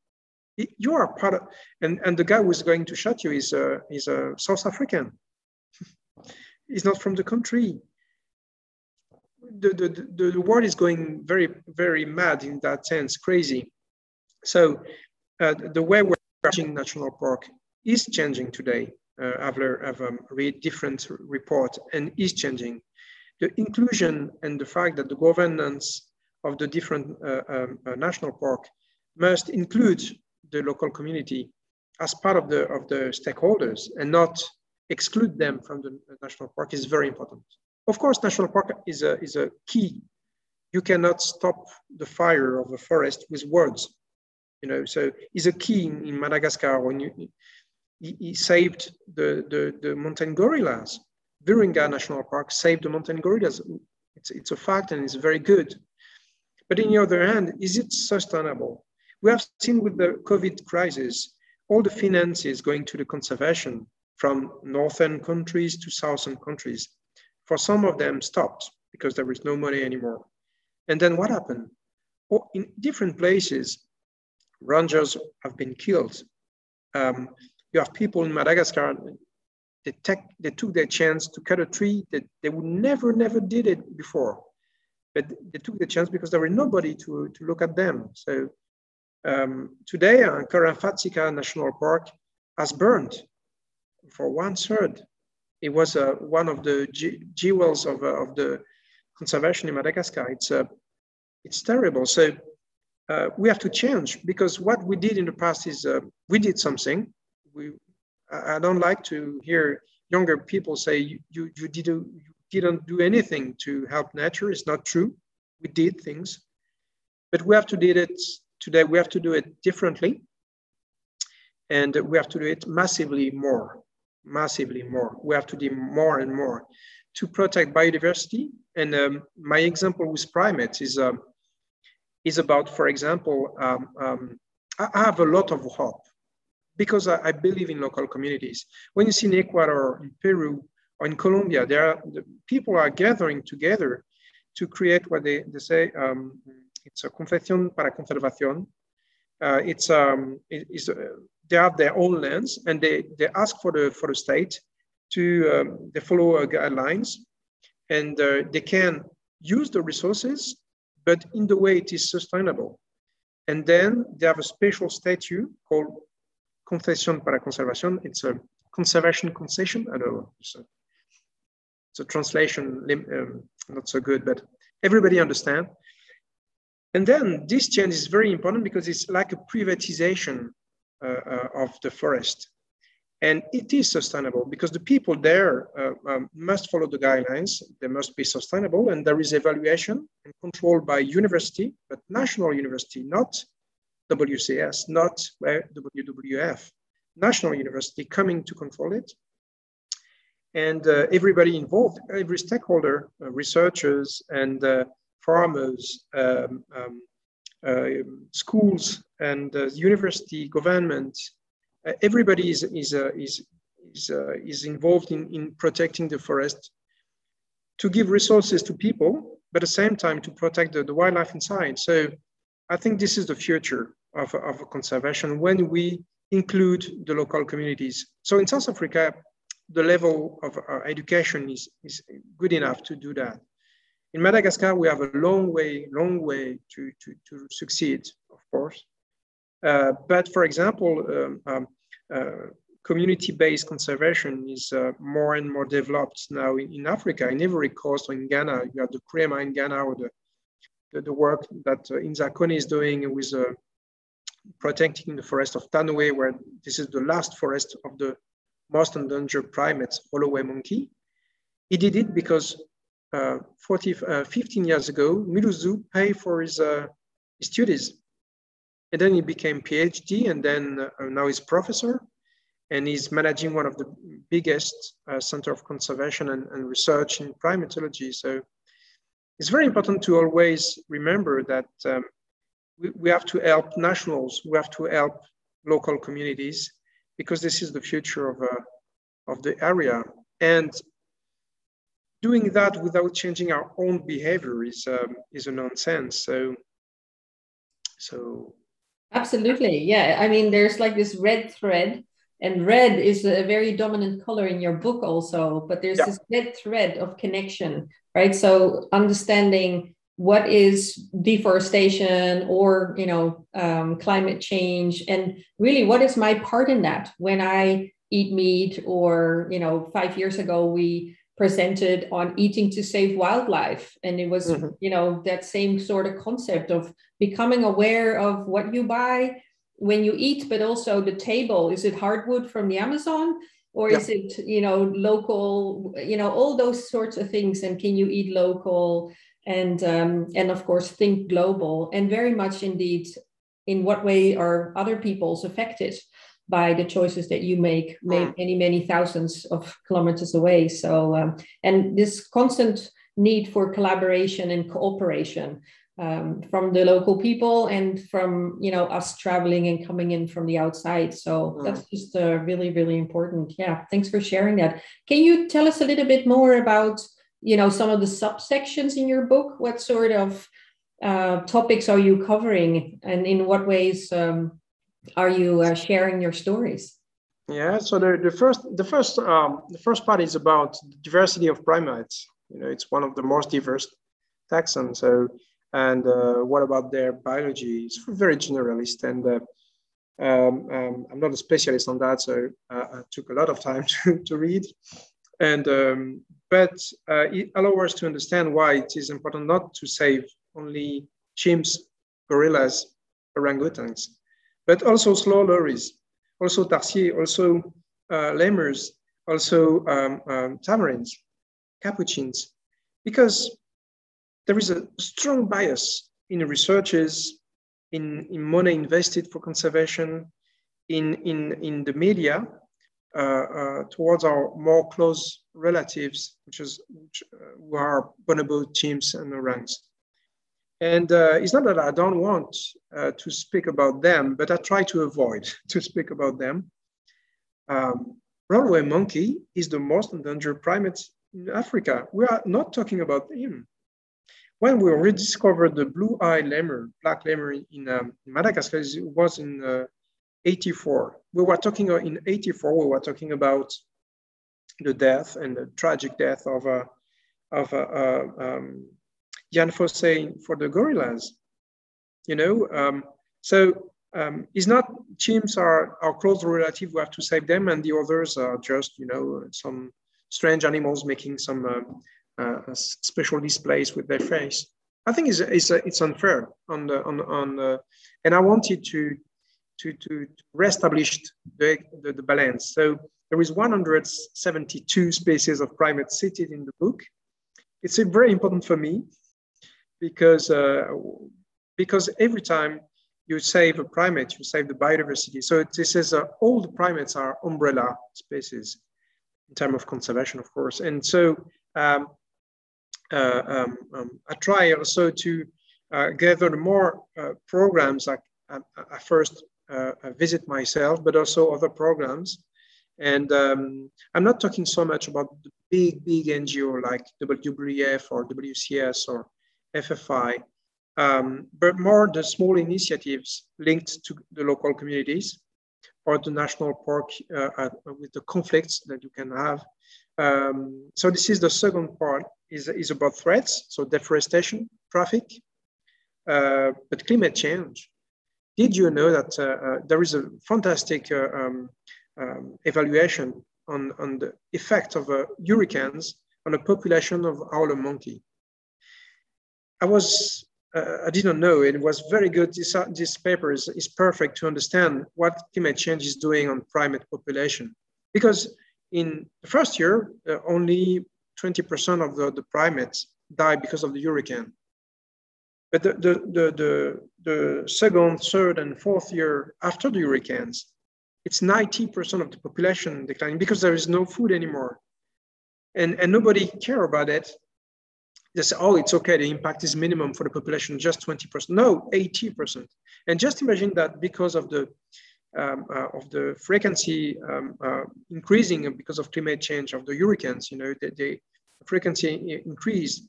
You are part of, and, and the guy who's going to shot you is a, is a South African. He's not from the country. The, the, the, the world is going very, very mad in that sense, crazy. So uh, the way we're managing national park is changing today. Uh, I've, I've um, read different reports and is changing. The inclusion and the fact that the governance of the different uh, um, uh, national park must include the local community as part of the, of the stakeholders and not exclude them from the national park is very important. Of course, national park is a, is a key. You cannot stop the fire of a forest with words. You know, so it's a key in, in Madagascar when you, he, he saved the, the, the mountain gorillas. Virunga National Park saved the mountain gorillas. It's, it's a fact and it's very good. But on the other hand, is it sustainable? We have seen with the COVID crisis, all the finances going to the conservation from northern countries to southern countries. For some of them stopped because there was no money anymore. And then what happened? Well, in different places, rangers have been killed. Um, you have people in Madagascar, they, take, they took their chance to cut a tree that they would never, never did it before but they took the chance because there was nobody to, to look at them. So um, today, uh, Ankarafantsika National Park has burned for one third. It was uh, one of the jewels of, uh, of the conservation in Madagascar. It's, uh, it's terrible. So uh, we have to change because what we did in the past is uh, we did something. We, I don't like to hear younger people say you, you, you, did, you didn't do anything to help nature. It's not true. We did things, but we have to do it today. We have to do it differently, and we have to do it massively more, massively more. We have to do more and more to protect biodiversity. And um, my example with primates is um, is about, for example, um, um I have a lot of hope because I, I, believe in local communities. When you see in Ecuador, in Peru, in Colombia, there are, the people are gathering together to create what they, they say, um, it's a concesión para conservación. Uh, it's, um, it, it's uh, they have their own lands and they, they ask for the, for the state to, um, they follow uh, guidelines and uh, they can use the resources, but in the way it is sustainable. And then they have a special statute called Concession para Conservación. It's a conservation concession. I don't know. A translation, um, not so good, but everybody understand. And then this change is very important because it's like a privatization uh, uh, of the forest. And it is sustainable because the people there uh, um, must follow the guidelines. They must be sustainable and there is evaluation and control by university, but national university, not WCS, not WWF, national university coming to control it. And uh, everybody involved, every stakeholder, uh, researchers and uh, farmers, um, um, uh, schools, and uh, university, government, uh, everybody is is is is, is involved in, in protecting the forest to give resources to people, but at the same time to protect the, the wildlife inside. So I think this is the future of, of conservation when we include the local communities. So in South Africa, the level of uh, education is, is good enough to do that. In Madagascar, we have a long way, long way to, to, to succeed, of course. Uh, but for example, um, um, uh, community-based conservation is uh, more and more developed now in, in, Africa, in Ivory Coast or in Ghana. You have the Crema in Ghana or the, the, the work that uh, is doing with uh, protecting the forest of Tanoe, where this is the last forest of the most endangered primates, Roloway monkey. He did it because uh, 40, uh, 15 years ago, Mulhouse paid for his, uh, his studies. And then he became PhD and then uh, now he's professor and he's managing one of the biggest uh, center of conservation and, and research in primatology. So it's very important to always remember that um, we, we have to help nationals, we have to help local communities because this is the future of, uh, of the area. And doing that without changing our own behavior is um, is a nonsense. So, so absolutely, yeah. I mean, there's like this red thread, and red is a very dominant color in your book, also. But there's yeah. this red thread of connection, right? So understanding what is deforestation or you know um, climate change? And really what is my part in that? When i eat meat or you know five years ago we presented on eating to save wildlife. And it was mm-hmm. you know that same sort of concept of becoming aware of what you buy when you eat but also the table. Is it hardwood from the amazon or yeah. is it you know local you know all those sorts of things? And can you eat local and um, and of course think global and very much indeed in what way are other peoples affected by the choices that you make mm. many many thousands of kilometers away so um, and this constant need for collaboration and cooperation um, from the local people and from you know us traveling and coming in from the outside so mm. that's just uh, really really important yeah thanks for sharing that can you tell us a little bit more about you know some of the subsections in your book what sort of uh, topics are you covering and in what ways um, are you uh, sharing your stories? Yeah, so the, the first the first um, the first part is about diversity of primates. You know, it's one of the most diverse taxons. So, and uh, what about their biology? It's very generalist, and uh, um, um, I'm not a specialist on that, so uh, I took a lot of time to, to read. And um, but uh, it allows us to understand why it is important not to save only chimps, gorillas, orangutans, but also slow lories, also tarsier, also uh, lemurs, also um, um, tamarins, capuchins, because there is a strong bias in researches, in, in money invested for conservation, in, in, in the media towards our more close relatives, which is which, uh, who are bonobo chimps and orangs. And uh, it's not that I don't want uh, to speak about them, but I try to avoid to speak about them. Um, Roloway monkey is the most endangered primate in Africa. We are not talking about him. When we rediscovered the blue-eyed lemur, black lemur in, um, Madagascar, it was in uh, 84. We were talking uh, in 84, we were talking about the death and the tragic death of, uh, of uh, uh, um, Dian Fossey for the gorillas. You know, um, so um, it's not chimps are our close relative. We have to save them, and the others are just you know some strange animals making some uh, uh, special displays with their face. I think it's it's, it's unfair on the on on the, and I wanted to to to reestablish the, the, the balance. So there is 172 species of primates cited in the book. It's very important for me because uh, because every time you save a primate, you save the biodiversity. So this is uh, all the primates are umbrella species in terms of conservation, of course. And so um, uh, um, um, I try also to uh, gather more uh, programs. I, I, I first visit myself, but also other programs. And um, I'm not talking so much about the big, big NGO like WWF or WCS or FFI, um, but more the small initiatives linked to the local communities or the national park uh, uh, with the conflicts that you can have. Um, so this is the second part is, is about threats, so deforestation, traffic, uh, but climate change. Did you know that uh, uh, there is a fantastic uh, um, um, evaluation on, on the effect of hurricanes on a population of howler monkey? I was uh, I didn't know. And it was very good. This, uh, this paper is, is perfect to understand what climate change is doing on primate population. Because in the first year, uh, only 20% of the, the primates died because of the hurricane. But the, the, the, the, the second, third, and fourth year after the hurricanes, it's 90% of the population declining because there is no food anymore. And, and nobody care about it they say, oh, it's okay, the impact is minimum for the population, just 20%. No, 80%. And just imagine that because of the um, uh, of the frequency um, uh, increasing because of climate change of the hurricanes, you know, the, the frequency increased.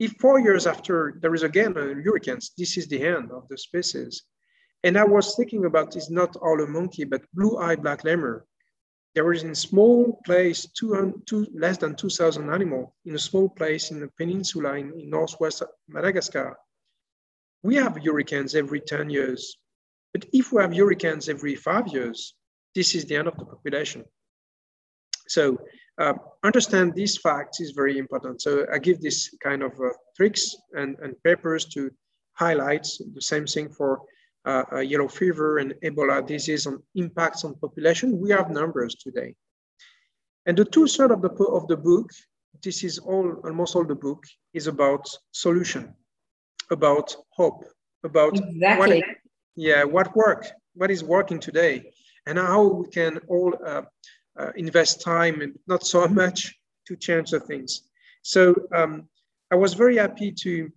If four years after there is again a hurricanes, this is the end of the species. And I was thinking about is not all a monkey, but blue-eyed black lemur there was in small place, two, two, less than 2,000 animals in a small place in the peninsula in, in northwest Madagascar. We have hurricanes every 10 years. But if we have hurricanes every five years, this is the end of the population. So uh, understand these facts is very important. So I give this kind of uh, tricks and, and papers to highlight the same thing for uh, uh, yellow fever and Ebola disease on impacts on population, we have numbers today. And the two third of the, of the book, this is all, almost all the book, is about solution, about hope, about exactly. what, yeah, what work, what is working today, and how we can all uh, invest time and not so much to change the things. So um, I was very happy to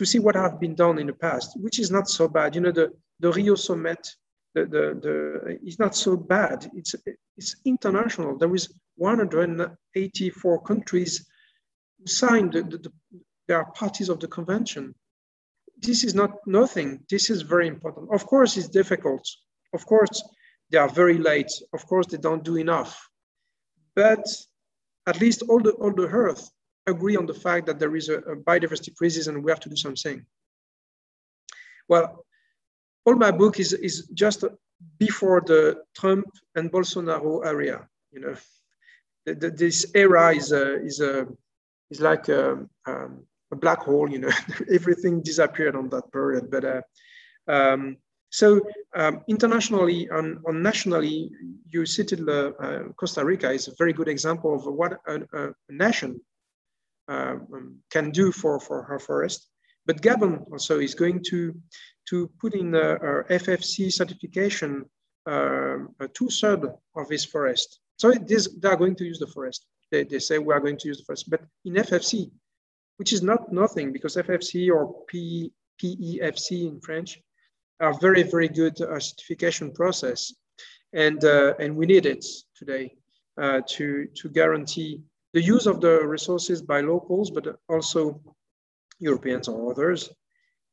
to see what have been done in the past, which is not so bad. You know, the, the Rio Summit, the, the, the, it's not so bad. It's, it's international. There is 184 countries signed, the, the, the, they are parties of the convention. This is not nothing. This is very important. Of course, it's difficult. Of course, they are very late. Of course, they don't do enough. But at least all the, all the earth agree on the fact that there is a, a biodiversity crisis and we have to do something. Well, all my book is, is just before the Trump and Bolsonaro area. You know, the, the, this era is a, is a is like a, um, a black hole. You know, everything disappeared on that period. But uh, um, so um, internationally and on, on nationally, you cited uh, uh, Costa Rica is a very good example of what a, a nation um, can do for, for her forest. But Gabon also is going to, to put in a, a FSC certification uh, two-thirds of his forest. So this, they are going to use the forest. They, they say we are going to use the forest, but in FSC, which is not nothing because FSC or P, PEFC in French are very, very good uh, certification process. And, uh, and we need it today uh, to, to guarantee the use of the resources by locals, but also Europeans or others,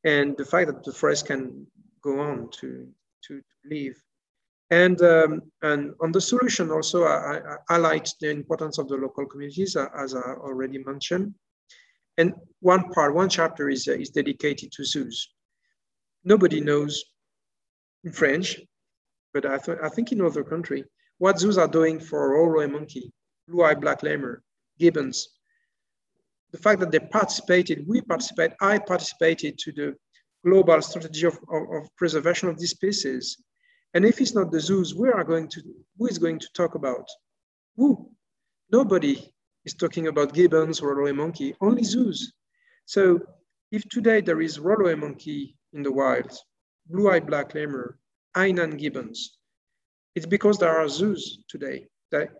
and the fact that the forest can go on to, to, to live. And, um, and on the solution also, I, I highlight the importance of the local communities, uh, as I already mentioned. And one part, one chapter is, uh, is dedicated to zoos. Nobody knows in French, but I, th I think in other country, what zoos are doing for Roloway monkey, blue-eyed black lemur, gibbons. The fact that they participated, we participated, I participated to the global strategy of, of, of preservation of these species and if it's not the zoos, we are going to, who is going to talk about? Who? Nobody is talking about gibbons or Roloway monkey, only zoos. So if today there is Roloway monkey in the wild, blue-eyed black lemur, Hainan gibbons, it's because there are zoos today that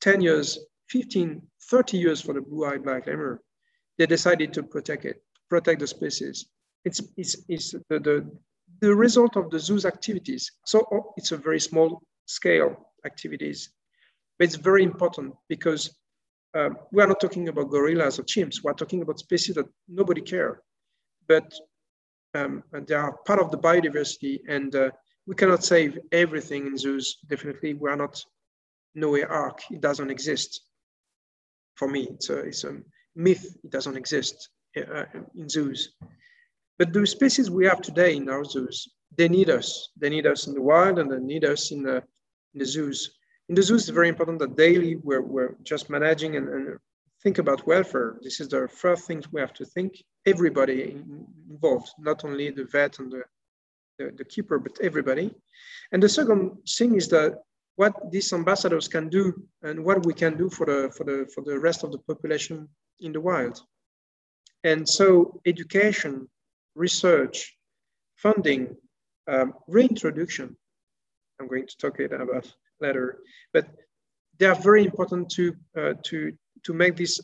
10 years, 15, 30 years for the blue-eyed black lemur, they decided to protect it, protect the species. It's, it's, it's the, the, the result of the zoo's activities. So oh, it's a very small scale activities, but it's very important because um, we are not talking about gorillas or chimps. We're talking about species that nobody care, but um, they are part of the biodiversity and uh, we cannot save everything in zoos. Definitely, we are not Noah Ark. It doesn't exist. For me, it's a, it's a myth. It doesn't exist uh, in zoos. But the species we have today in our zoos, they need us. They need us in the wild and they need us in the, in the zoos. In the zoos, it's very important that daily we're, we're just managing and, and think about welfare. This is the first things we have to think. Everybody involved, not only the vet and the, the, the keeper, but everybody. And the second thing is that what these ambassadors can do and what we can do for the, for the, for the rest of the population in the wild. And so education research, funding, um, reintroduction. I'm going to talk it about later, but they are very important to uh, to to make this.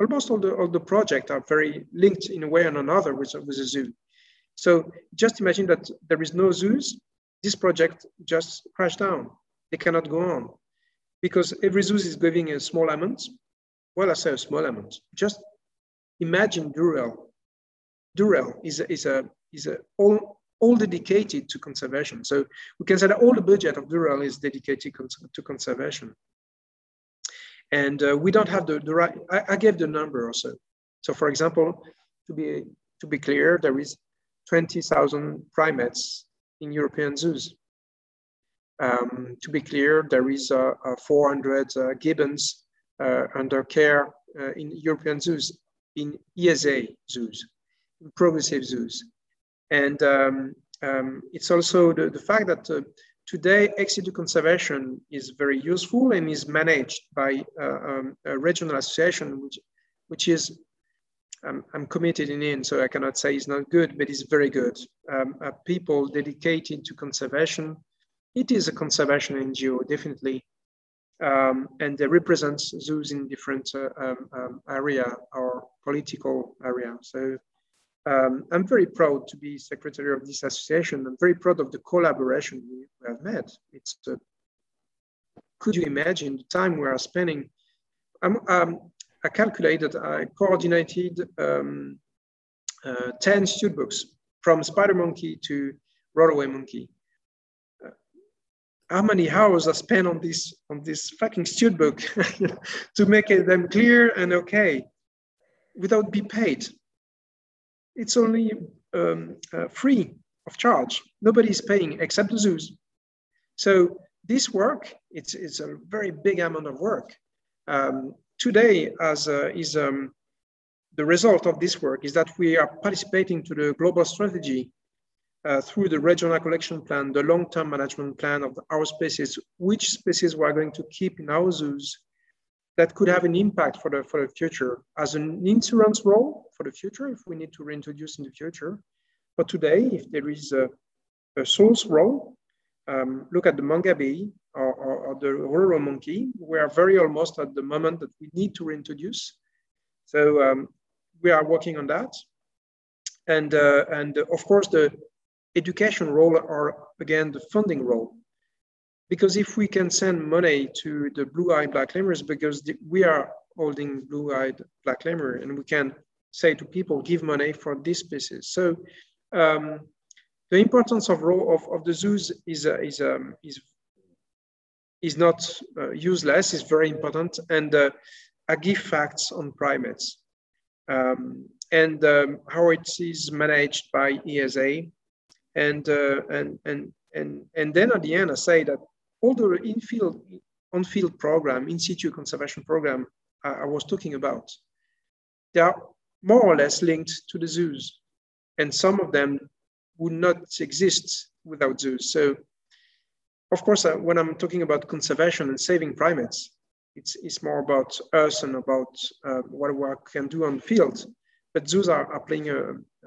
Almost all the all the projects are very linked in a way or another with with a zoo. So just imagine that there is no zoos. This project just crashed down. They cannot go on because every zoo is giving a small amount. Well, I say a small amount. Just imagine Durrell Durrell is a, is a, is a all, all dedicated to conservation. So we can say that all the budget of Durrell is dedicated to conservation. And uh, we don't have the, the right, I, I, gave the number also. So for example, to be, to be clear, there is 20,000 primates in European zoos. Um, to be clear, there is uh, uh, 400 uh, gibbons uh, under care uh, in European zoos, in EAZA zoos in progressive zoos. And um, um, it's also the, the fact that uh, today ex situ conservation is very useful and is managed by uh, um, a regional association, which, which is, um, I'm committed in it, so I cannot say it's not good, but it's very good. Um, people dedicated to conservation. It is a conservation NGO, definitely. Um, and they represent zoos in different uh, um, area or political area. So um, I'm very proud to be secretary of this association. I'm very proud of the collaboration we have met. It's could you imagine the time we are spending? Um, I calculated, I coordinated um, uh, 10 stud books from Spider Monkey to Roloway Monkey. Uh, how many hours I spent on this on this fucking stud book to make them clear and okay without be paid it's only um, uh, free of charge. Nobody is paying except the zoos. So this work, it's, it's a very big amount of work. Um, today, as uh, is um, the result of this work, is that we are participating to the global strategy uh, through the regional collection plan, the long-term management plan of our species, which species we are going to keep in our zoos, that could have an impact for the, for the future as an insurance role for the future if we need to reintroduce in the future. But today, if there is a, a source role, um, look at the mangabey or, or, or, the rural monkey. We are very almost at the moment that we need to reintroduce. So um, we are working on that. And, uh, and of course, the education role or again, the funding role because if we can send money to the blue-eyed black lemurs, because the, we are holding blue-eyed black lemur, and we can say to people, give money for this species. So um, the importance of role of, of the zoos is uh, is um, is is not uh, useless. It's very important, and uh, I give facts on primates um, and um, how it is managed by EAZA, and uh, and and and and then at the end I say that all the in-field on-field program, in situ conservation program I, I was talking about, they are more or less linked to the zoos, and some of them would not exist without zoos. So, of course, uh, when I'm talking about conservation and saving primates, it's, it's more about us and about uh, what we can do on the field. But zoos are, are playing a,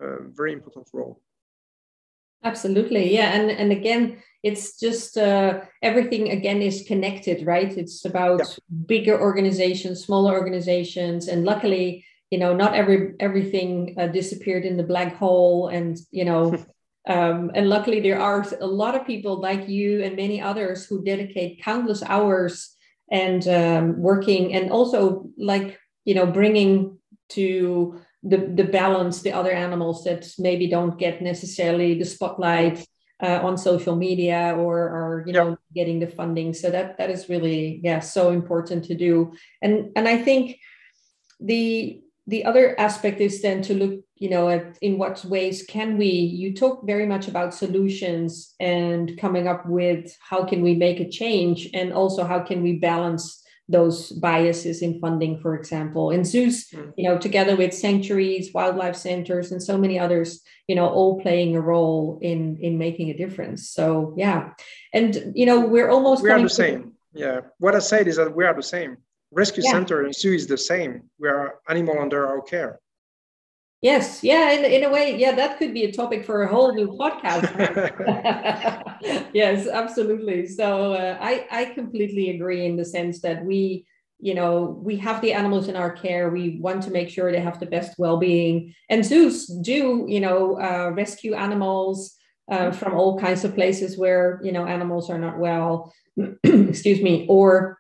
a, very important role. Absolutely, yeah, and and again, it's just uh, everything again is connected, right? It's about yeah. bigger organizations, smaller organizations, and luckily, you know, not every everything uh, disappeared in the black hole, and you know. Um, and luckily, there are a lot of people like you and many others who dedicate countless hours and um, working, and also like you know bringing to the the balance the other animals that maybe don't get necessarily the spotlight uh, on social media or or you know getting the funding. So that that is really yeah so important to do. And and I think the the other aspect is then to look you know at in what ways can we you talk very much about solutions and coming up with how can we make a change and also how can we balance those biases in funding for example and zoos mm. you know together with sanctuaries wildlife centers and so many others you know all playing a role in in making a difference so yeah and you know we're almost we are the same yeah what i said is that we are the same rescue yeah. center and zoo is the same. We are animal under our care. Yes, yeah, in, in a way, yeah, that could be a topic for a whole new podcast. yes, absolutely. So uh, I I completely agree in the sense that we you know we have the animals in our care we want to make sure they have the best well-being and zoos do you know uh, rescue animals uh, from all kinds of places where you know animals are not well excuse me or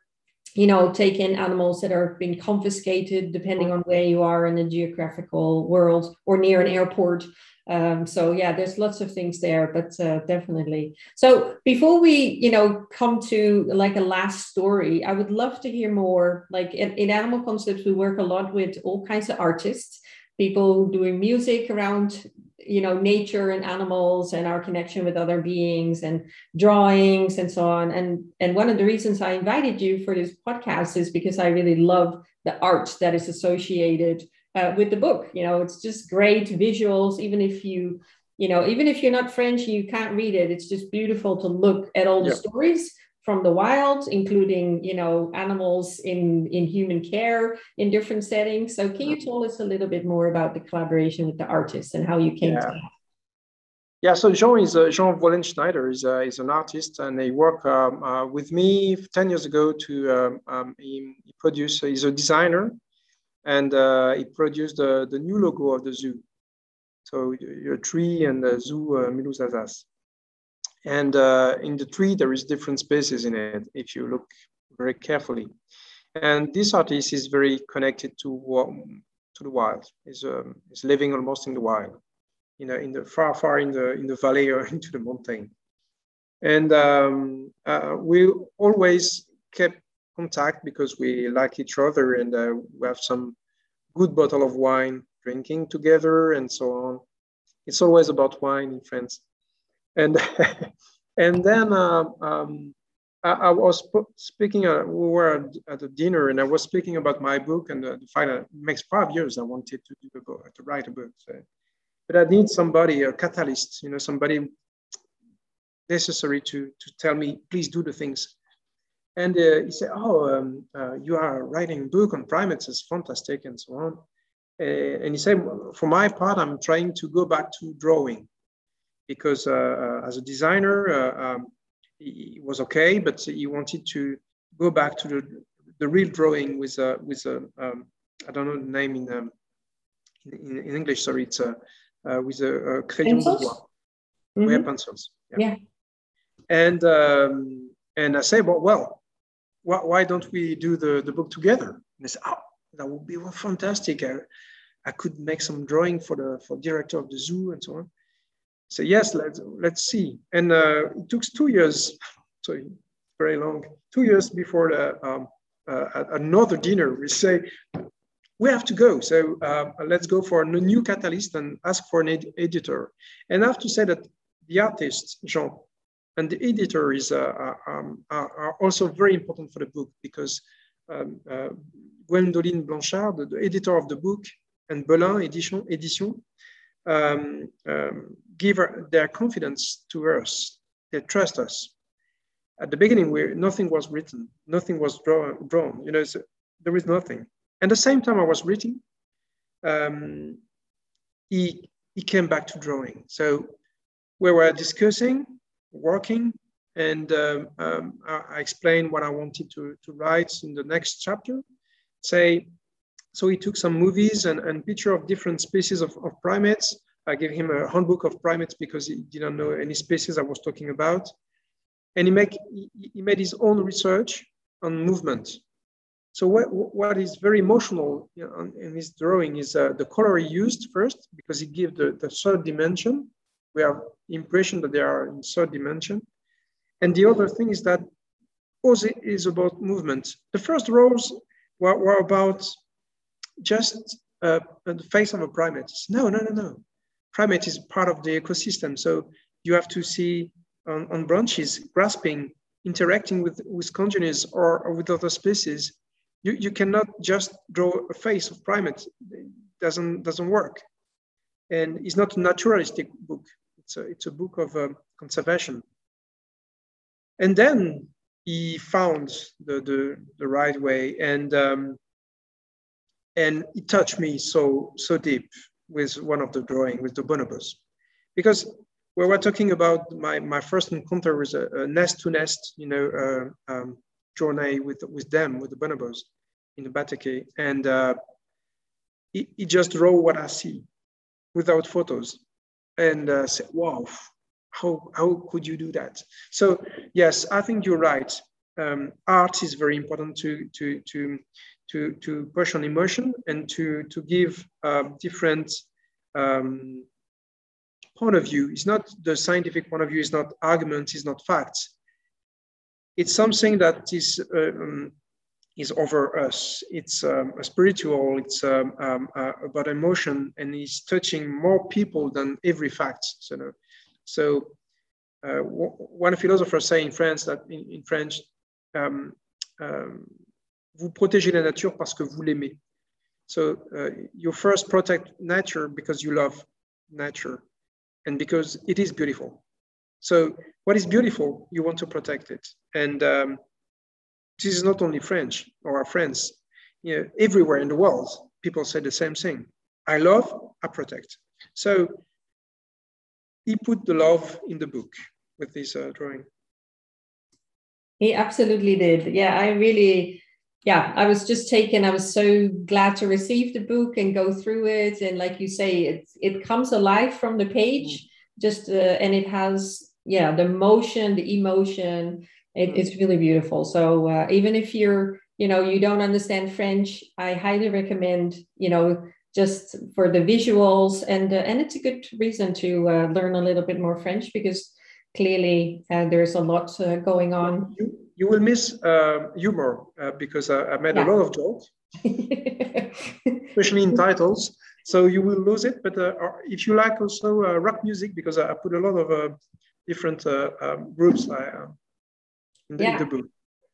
you know, take in animals that are being confiscated depending on where you are in the geographical world or near an airport. Um, so yeah, there's lots of things there, but uh, definitely. So before we, you know, come to like a last story, I would love to hear more. Like in, in Animal Concepts, we work a lot with all kinds of artists, people doing music around you know nature and animals and our connection with other beings and drawings and so on. And and one of the reasons i invited you for this podcast is because i really love the art that is associated uh, with the book. You know it's just great visuals even if you you know even if you're not french and you can't read it. It's just beautiful to look at all the stories from the wild, including you know animals in in human care in different settings. So can you tell us a little bit more about the collaboration with the artists and how you came yeah. to that? Yeah, so Jean is uh, Jean Vollen-Schneider is, uh, is an artist, and he worked um, uh, with me ten years ago. To um, um, he, he, produced. He's a designer, and uh, he produced the, the new logo of the zoo. So your tree and the zoo uh, Alsace. And uh, in the tree, there is different spaces in it if you look very carefully. And this artist is very connected to to the wild. Is um, is living almost in the wild, you know, in the far, far in the in the valley or into the mountain. And um, uh, we always kept contact because we like each other and uh, we have some good bottle of wine drinking together and so on. It's always about wine in France and and then uh, um, I, I, was speaking. Uh, we were at a dinner, and I was speaking about my book and the, the it makes five years I wanted to do a book, to write a book. So, but I need somebody, a catalyst, you know, somebody necessary to to tell me, please do the things. And uh, he said, "Oh, um, uh, you are writing a book on primates. It's fantastic, and so on." Uh, and he said, "For my part, I'm trying to go back to drawing." Because uh, uh, as a designer, uh, um, he was okay, but he wanted to go back to the, the real drawing with a, with a um, I don't know the name in, um, in, in, English, sorry, it's a, with a, a crayon de bois. Mm-hmm. Yeah, pencils. Yeah. yeah. And, um, and I say, well, well, why, why don't we do the, the book together? And I said, oh, that would be fantastic. I, I could make some drawing for the for director of the zoo and so on. Say yes, let's let's see. And uh, it took two years, so very long, two years before the, um, uh, another dinner. We say we have to go. So uh, let's go for a new catalyst and ask for an ed editor. And I have to say that the artist, Jean, and the editor is uh, uh um, are, also very important for the book because um, uh, Gwendoline Blanchard, the, the, editor of the book, and Belin Edition, Edition um, um, give their confidence to us. They trust us. At the beginning, we, nothing was written, nothing was draw, drawn. You know, there is nothing. And the same time I was reading, um, he, he came back to drawing. So we were discussing, working, and um, um, I, explained what I wanted to, to write in the next chapter. Say, so he took some movies and, and picture of different species of, of primates. I gave him a handbook of primates because he didn't know any species I was talking about. And he, make, he, made his own research on movement. So what, what is very emotional in his drawing is uh, the color he used first, because he gives the, the third dimension. We have impression that they are in third dimension. And the other thing is that pose is about movement. The first rows were, were about just uh, the face of a primate. No, no, no, no. Primate is part of the ecosystem. So you have to see on, on branches, grasping, interacting with, with congeners or, or with other species you, you cannot just draw a face of primate. It doesn't, doesn't work. And it's not a naturalistic book. It's a, it's a book of um, conservation. And then he found the, the, the right way and, um, and it touched me so, so deep with one of the drawing with the bonobos. Because we were talking about my, my first encounter with a, a nest to nest, you know, uh, um, journey with, with them, with the bonobos in the Bateke. And uh, just draw what I see without photos and uh, wow, how, how could you do that? So yes, I think you're right. Um, art is very important to, to, to, to, to push on emotion and to, to give uh, different um, point of view. It's not the scientific point of view, it's not arguments, it's not facts it's something that is um, is over us. It's um, spiritual. It's um, um, uh, about emotion, and it's touching more people than every fact. So, so uh, one philosopher say in France that in, in French, um, um, vous protégez la nature parce que vous l'aimez. So uh, you first protect nature because you love nature, and because it is beautiful. So what is beautiful, you want to protect it. And um, this is not only French or our friends. You know, everywhere in the world, people say the same thing. I love, I protect. So he put the love in the book with this uh, drawing. He absolutely did. Yeah, I really, yeah, I was just taken. I was so glad to receive the book and go through it. And like you say, it it comes alive from the page. Mm. Just uh, and it has yeah the motion, the emotion, it, it's really beautiful. So uh, even if you're, you know, you don't understand French, I highly recommend, you know, just for the visuals and uh, and it's a good reason to uh, learn a little bit more French because clearly uh, there's a lot uh, going on. You, will miss uh, humor uh, because I made yeah. a lot of jokes, especially in titles. So you will lose it. But uh, uh, if you like also rock music, because I put a lot of different um, groups. I, in the, yeah. in the book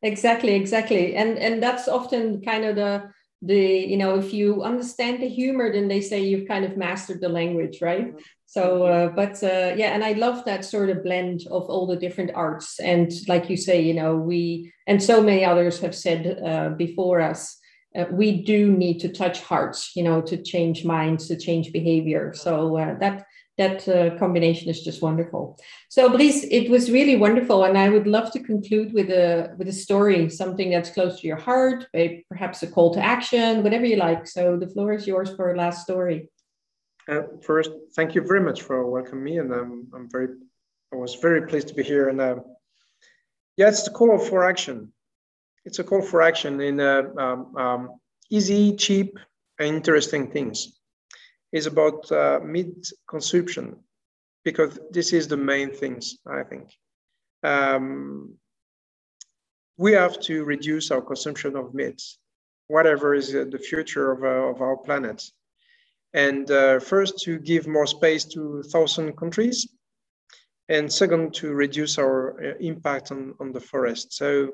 exactly exactly and and that's often kind of the the you know if you understand the humor then they say you've kind of mastered the language right? Mm-hmm. so uh, but uh, yeah and i love that sort of blend of all the different arts. And like you say you know we and so many others have said uh, before us uh, we do need to touch hearts you know to change minds to change behavior. So uh, that that uh, combination is just wonderful. So, Brice, it was really wonderful, and I would love to conclude with a with a story, something that's close to your heart, perhaps a call to action, whatever you like. So, the floor is yours for a last story. Uh, first, thank you very much for welcoming me, and I'm I'm very I was very pleased to be here. And uh, yeah, it's a call for action. It's a call for action in uh, um, um, easy, cheap, and interesting things is about uh, meat consumption. because this is the main things, I think. Um, we have to reduce our consumption of meat, whatever is uh, the future of, uh, of our planet. And uh, first, to give more space to thousand countries, and second, to reduce our uh, impact on, on the forest. So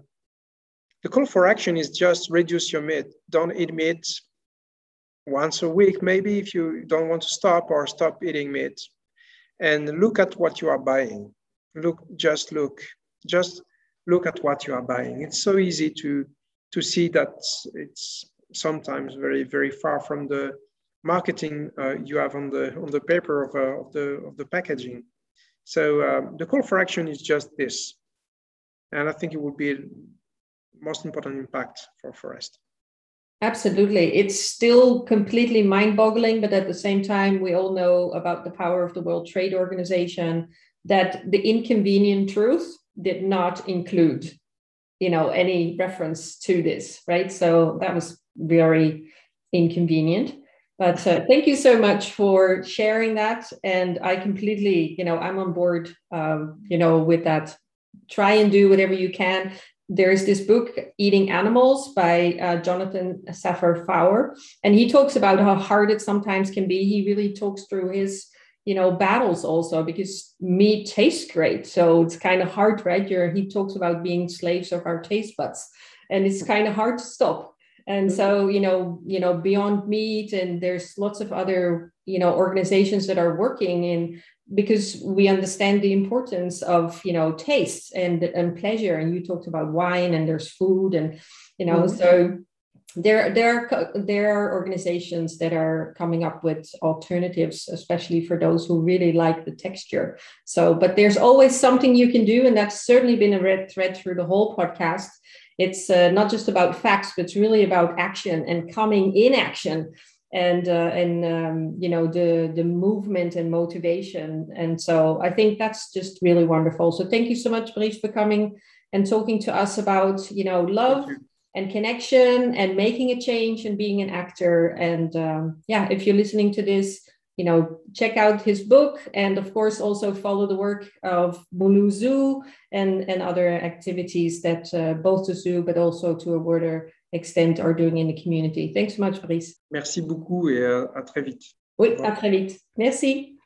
the call for action is just reduce your meat. Don't eat meat once a week, maybe if you don't want to stop or stop eating meat. And look at what you are buying. Look, just look, just look at what you are buying. It's so easy to to see that it's sometimes very very far from the marketing uh, you have on the on the paper of, uh, of the of the packaging. So um, the call for action is just this, and I think it would be most important impact for forest. Absolutely. It's still completely mind boggling, but at the same time, we all know about the power of the World Trade Organization that the inconvenient truth did not include you know any reference to this right? So that was very inconvenient. But uh, thank you so much for sharing that. And i completely you know i'm on board um, you know with that. Try and do whatever you can there's this book eating animals by uh, jonathan safran foer and he talks about how hard it sometimes can be. He really talks through his you know battles also because meat tastes great. So it's kind of hard right? You're, he talks about being slaves of our taste buds. And it's kind of hard to stop. And so mm-hmm. you know you know beyond meat and there's lots of other you know organizations that are working in because we understand the importance of you know taste and and pleasure. And you talked about wine and there's food and you know mm-hmm. so there there are there are organizations that are coming up with alternatives especially for those who really like the texture. So but there's always something you can do. And that's certainly been a red thread through the whole podcast. It's uh, not just about facts but it's really about action and coming in action and uh, and um, you know the the movement and motivation. And so i think that's just really wonderful. So thank you so much Brice for coming and talking to us about you know love and connection and making a change and being an actor. And um, yeah, if you're listening to this, you know, check out his book and of course also follow the work of Mulhouse Zoo and, and other activities that uh, both the zoo but also to a wider extent are doing in the community. Thanks so much, Brice. Merci beaucoup et à très vite. Oui, à très vite. Merci.